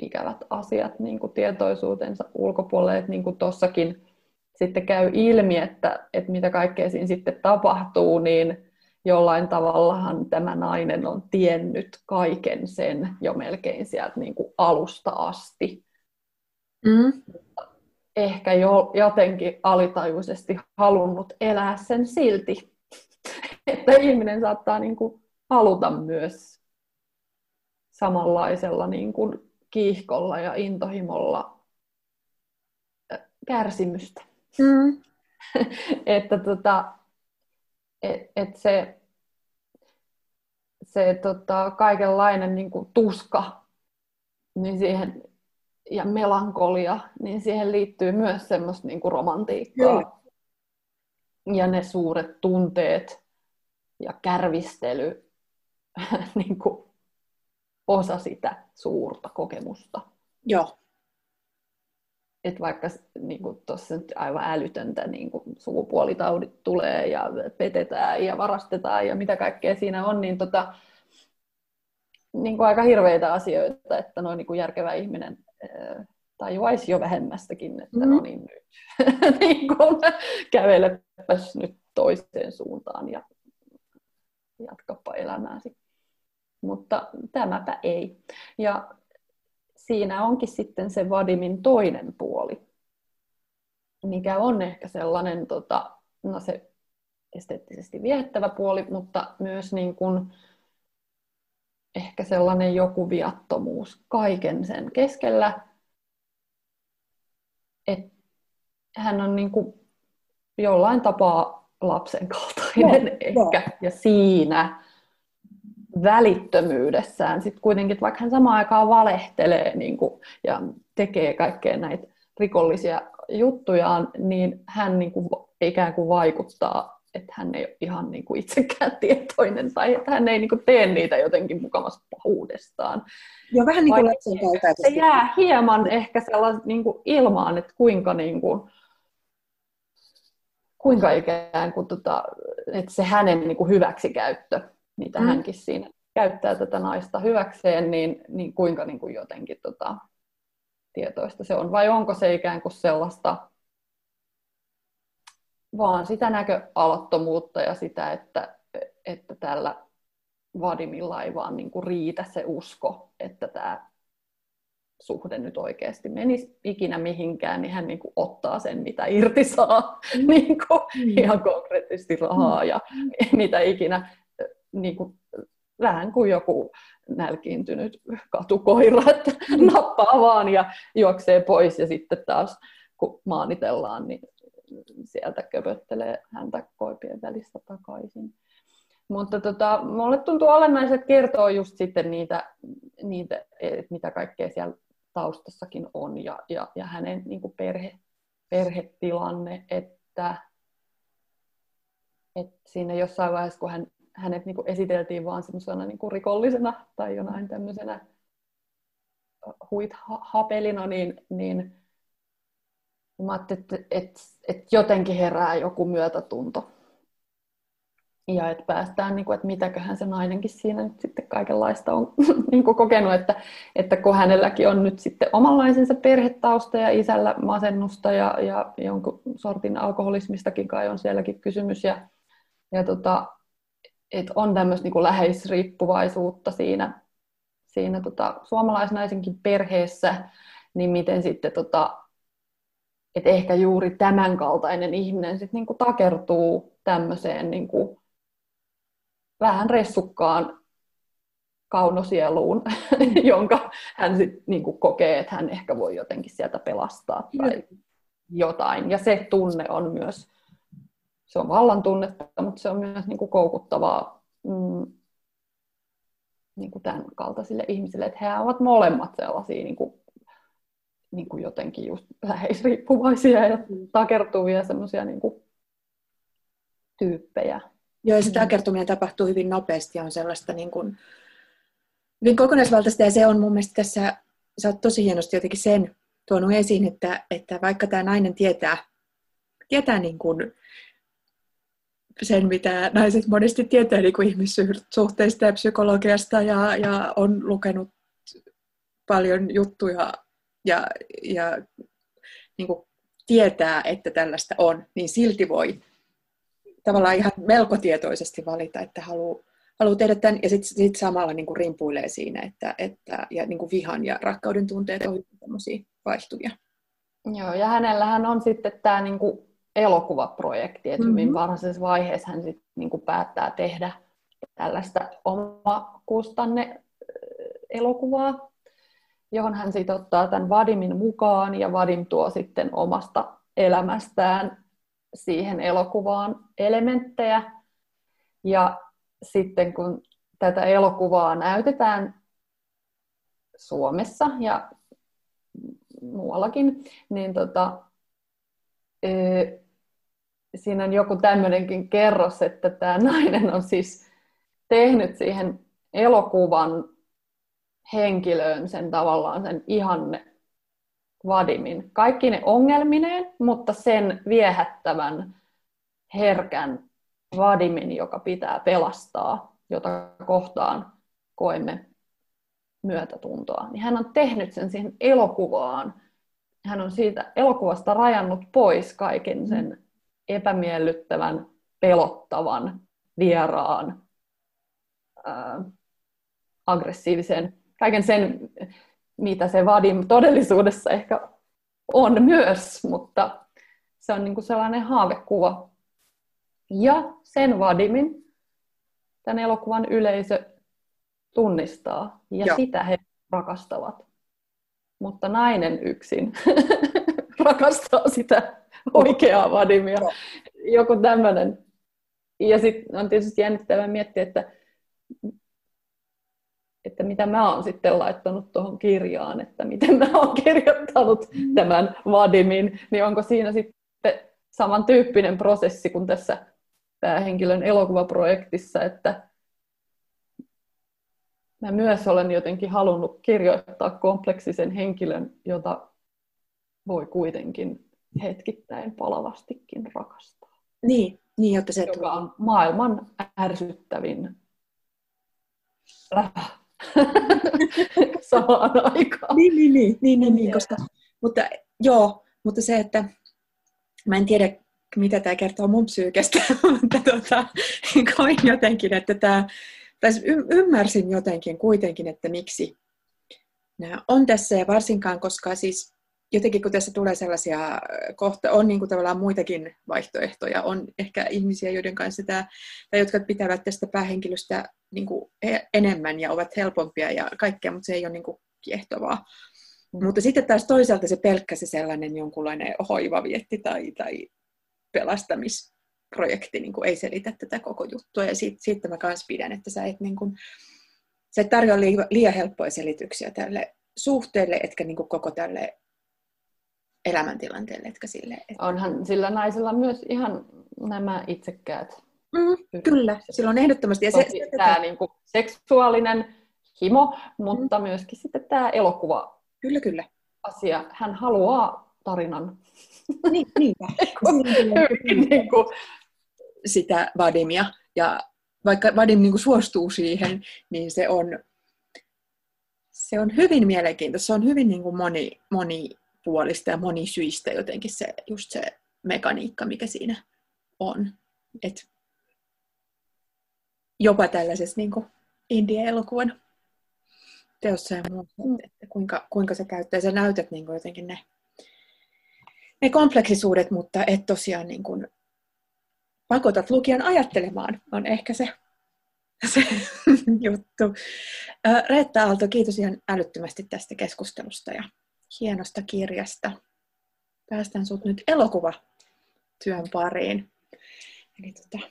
ikävät asiat niin kuin tietoisuutensa ulkopuolelle, että niin kuin tuossakin sitten käy ilmi, että, että mitä kaikkea siinä sitten tapahtuu, niin jollain tavallahan tämä nainen on tiennyt kaiken sen jo melkein sieltä niin kuin alusta asti. Mm. Ehkä jo, jotenkin alitajuisesti halunnut elää sen silti, (laughs) että ihminen saattaa niin kuin haluta myös samanlaisella niin kuin kiihkolla ja intohimolla kärsimystä. Mm. (laughs) että tota, et, et se, se tota, kaikenlainen niin kuin tuska niin siihen, ja melankolia, niin siihen liittyy myös semmoista niin kuin romantiikkaa. Joo. Ja ne suuret tunteet ja kärvistely (laughs) niin kuin osa sitä suurta kokemusta. Joo että vaikka niin tuossa nyt aivan älytöntä niin kuin sukupuolitaudit tulee ja petetään ja varastetaan ja mitä kaikkea siinä on, niin, tota, niin kuin aika hirveitä asioita, että noin niin kuin järkevä ihminen tajuaisi jo vähemmästäkin, että mm. no niin nyt (laughs) niin kuin, kävelepäs nyt toiseen suuntaan ja jatkapa elämääsi. Mutta tämäpä ei. Ja siinä onkin sitten se Vadimin toinen puoli, mikä on ehkä sellainen, tota, no se esteettisesti viehättävä puoli, mutta myös niin kuin ehkä sellainen joku viattomuus kaiken sen keskellä. Et hän on niin kuin jollain tapaa lapsen kaltainen no, ehkä, no. ja siinä välittömyydessään sitten kuitenkin, vaikka hän samaan aikaan valehtelee niin kuin, ja tekee kaikkea näitä rikollisia juttujaan, niin hän niin kuin, ikään kuin vaikuttaa, että hän ei ole ihan niin kuin itsekään (laughs) tietoinen tai että hän ei niin kuin, tee niitä jotenkin mukavasti pahuudestaan. Ja vähän niin kuin Se jää hieman ehkä sellaiset niin kuin ilmaan, että kuinka niin kuin, kuinka ikään kuin, tota, että se hänen niin kuin hyväksikäyttö mitä mm. hänkin siinä käyttää tätä naista hyväkseen, niin, niin kuinka niin kuin jotenkin tota, tietoista se on, vai onko se ikään kuin sellaista vaan sitä näköalattomuutta ja sitä, että, että tällä Vadimilla ei vaan niin kuin riitä se usko, että tämä suhde nyt oikeasti menisi ikinä mihinkään, niin hän niin kuin ottaa sen, mitä irti saa, mm. (laughs) niin kuin mm. ihan konkreettisesti rahaa mm. ja mitä ikinä, niin kuin, vähän kuin joku nälkiintynyt katukoira, että mm. nappaa vaan ja juoksee pois ja sitten taas kun maanitellaan, niin sieltä köpöttelee häntä koipien välistä takaisin. Mutta tota, mulle tuntuu olennaiset kertoa just sitten niitä, niitä että mitä kaikkea siellä taustassakin on ja, ja, ja hänen niin kuin perhe, perhetilanne, että, että siinä jossain vaiheessa, kun hän, hänet niin kuin esiteltiin vaan semmoisena niin kuin rikollisena tai jonain tämmöisenä huithapelina, niin, niin mä ajattelin, että, että, että jotenkin herää joku myötätunto. Ja että päästään, niin kuin, että mitäköhän se nainenkin siinä nyt sitten kaikenlaista on (laughs) niin kuin kokenut, että, että kun hänelläkin on nyt sitten omanlaisensa perhetausta ja isällä masennusta ja, ja jonkun sortin alkoholismistakin kai on sielläkin kysymys. Ja, ja tota, että on tämmöistä niin kuin läheisriippuvaisuutta siinä, siinä tota, suomalaisnaisenkin perheessä, niin miten sitten tota, että ehkä juuri tämän kaltainen ihminen sitten niin kuin takertuu tämmöiseen niin kuin vähän ressukkaan kaunosieluun, (laughs) jonka hän sit niinku kokee, että hän ehkä voi jotenkin sieltä pelastaa tai jotain. Ja se tunne on myös, se on vallan tunnetta, mutta se on myös niinku koukuttavaa mm, niinku tämän kaltaisille ihmisille, että he ovat molemmat sellaisia niinku, niinku jotenkin just läheisriippuvaisia ja takertuvia semmoisia niinku, tyyppejä. Joo, ja se takertuminen tapahtuu hyvin nopeasti ja on sellaista niin kuin, hyvin kokonaisvaltaista ja se on mun mielestä tässä, sä oot tosi hienosti jotenkin sen tuonut esiin, että, että vaikka tämä nainen tietää, tietää niin kuin sen, mitä naiset monesti tietää niin kuin ihmissuhteista ja psykologiasta ja, ja on lukenut paljon juttuja ja, ja niin kuin tietää, että tällaista on, niin silti voi tavallaan ihan melko tietoisesti valita, että haluaa haluaa tehdä tämän, ja sitten sit samalla niin kuin rimpuilee siinä, että, että ja niin kuin vihan ja rakkauden tunteet on vaihtuvia. Joo, ja hänellähän on sitten tämä niin kuin elokuvaprojekti, että mm-hmm. hyvin varhaisessa vaiheessa hän sitten niin kuin päättää tehdä tällaista omakustanne elokuvaa, johon hän sitten ottaa tämän Vadimin mukaan, ja Vadim tuo sitten omasta elämästään siihen elokuvaan elementtejä. Ja sitten kun tätä elokuvaa näytetään Suomessa ja muuallakin, niin tota, siinä on joku tämmöinenkin kerros, että tämä nainen on siis tehnyt siihen elokuvan henkilöön sen tavallaan sen ihanne Vadimin. Kaikki ne ongelmineen, mutta sen viehättävän, herkän Vadimin, joka pitää pelastaa, jota kohtaan koemme myötätuntoa. Niin hän on tehnyt sen siihen elokuvaan. Hän on siitä elokuvasta rajannut pois kaiken sen epämiellyttävän, pelottavan, vieraan, ää, aggressiivisen, kaiken sen mitä se Vadim todellisuudessa ehkä on myös, mutta se on niin kuin sellainen haavekuva. Ja sen Vadimin tämän elokuvan yleisö tunnistaa, ja Joo. sitä he rakastavat. Mutta nainen yksin (laughs) rakastaa sitä (laughs) oikeaa Vadimia. Joku tämmöinen. Ja sitten on tietysti jännittävää miettiä, että että mitä mä oon sitten laittanut tuohon kirjaan, että miten mä oon kirjoittanut mm. tämän Vadimin, niin onko siinä sitten samantyyppinen prosessi kuin tässä päähenkilön elokuvaprojektissa, että mä myös olen jotenkin halunnut kirjoittaa kompleksisen henkilön, jota voi kuitenkin hetkittäin palavastikin rakastaa. Niin, niin jotta se joka on maailman ärsyttävin (laughs) samaan aikaan. niin, niin, niin, niin, niin, niin koska, mutta joo, mutta se, että mä en tiedä, mitä tämä kertoo mun psyykestä, (laughs) mutta tota, koin jotenkin, että tämä, tai ymmärsin jotenkin kuitenkin, että miksi nämä on tässä, ja varsinkaan, koska siis jotenkin kun tässä tulee sellaisia kohta, on niin kuin tavallaan muitakin vaihtoehtoja, on ehkä ihmisiä, joiden kanssa tämä, tai jotka pitävät tästä päähenkilöstä niin kuin e-, enemmän ja ovat helpompia ja kaikkea, mutta se ei ole niin kuin kiehtovaa. Mm. Mutta sitten taas toisaalta se pelkkä se sellainen jonkunlainen hoivavietti tai, tai pelastamisprojekti niin kuin ei selitä tätä koko juttua. Ja siitä, siitä mä myös pidän, että sä et, niin kuin, sä et tarjoa liian helppoja selityksiä tälle suhteelle, etkä niin kuin koko tälle elämäntilanteelle, etkä sille. Että... Onhan sillä naisella myös ihan nämä itsekkäät. Mm, kyllä, sillä on ehdottomasti. Ja se, se, tämä niin kuin seksuaalinen himo, mutta mm. myöskin sitten tämä elokuva. Kyllä, kyllä. Asia. Hän haluaa tarinan. Niin, niinpä. (laughs) niin kuin... Sitä Vadimia. Ja vaikka Vadim niin kuin suostuu siihen, niin se on, se on hyvin mielenkiintoista. Se on hyvin niin kuin moni, moni puolista ja monisyistä jotenkin se, just se mekaniikka, mikä siinä on. Et jopa tällaisessa niin indie-elokuvan teossa ja muuta, että kuinka, kuinka se käyttää. Sä näytät niin kuin jotenkin ne, ne kompleksisuudet, mutta et tosiaan niin kuin pakotat lukijan ajattelemaan, on ehkä se, (laughs) se juttu. Reetta Aalto, kiitos ihan älyttömästi tästä keskustelusta ja hienosta kirjasta. Päästään sut nyt elokuvatyön pariin. Eli tota,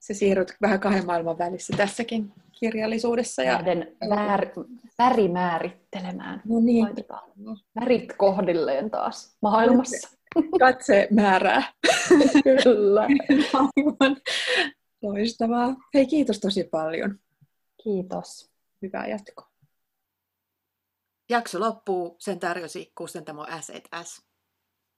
se siirryt vähän kahden maailman välissä tässäkin kirjallisuudessa. Ja vär, värimäärittelemään. No niin. Laitetaan värit kohdilleen taas maailmassa. Katse määrää. (laughs) Kyllä. Aivan. Loistavaa. Hei, kiitos tosi paljon. Kiitos. Hyvää jatkoa. Jakso loppuu, sen tarjosi Kustantamo S&S.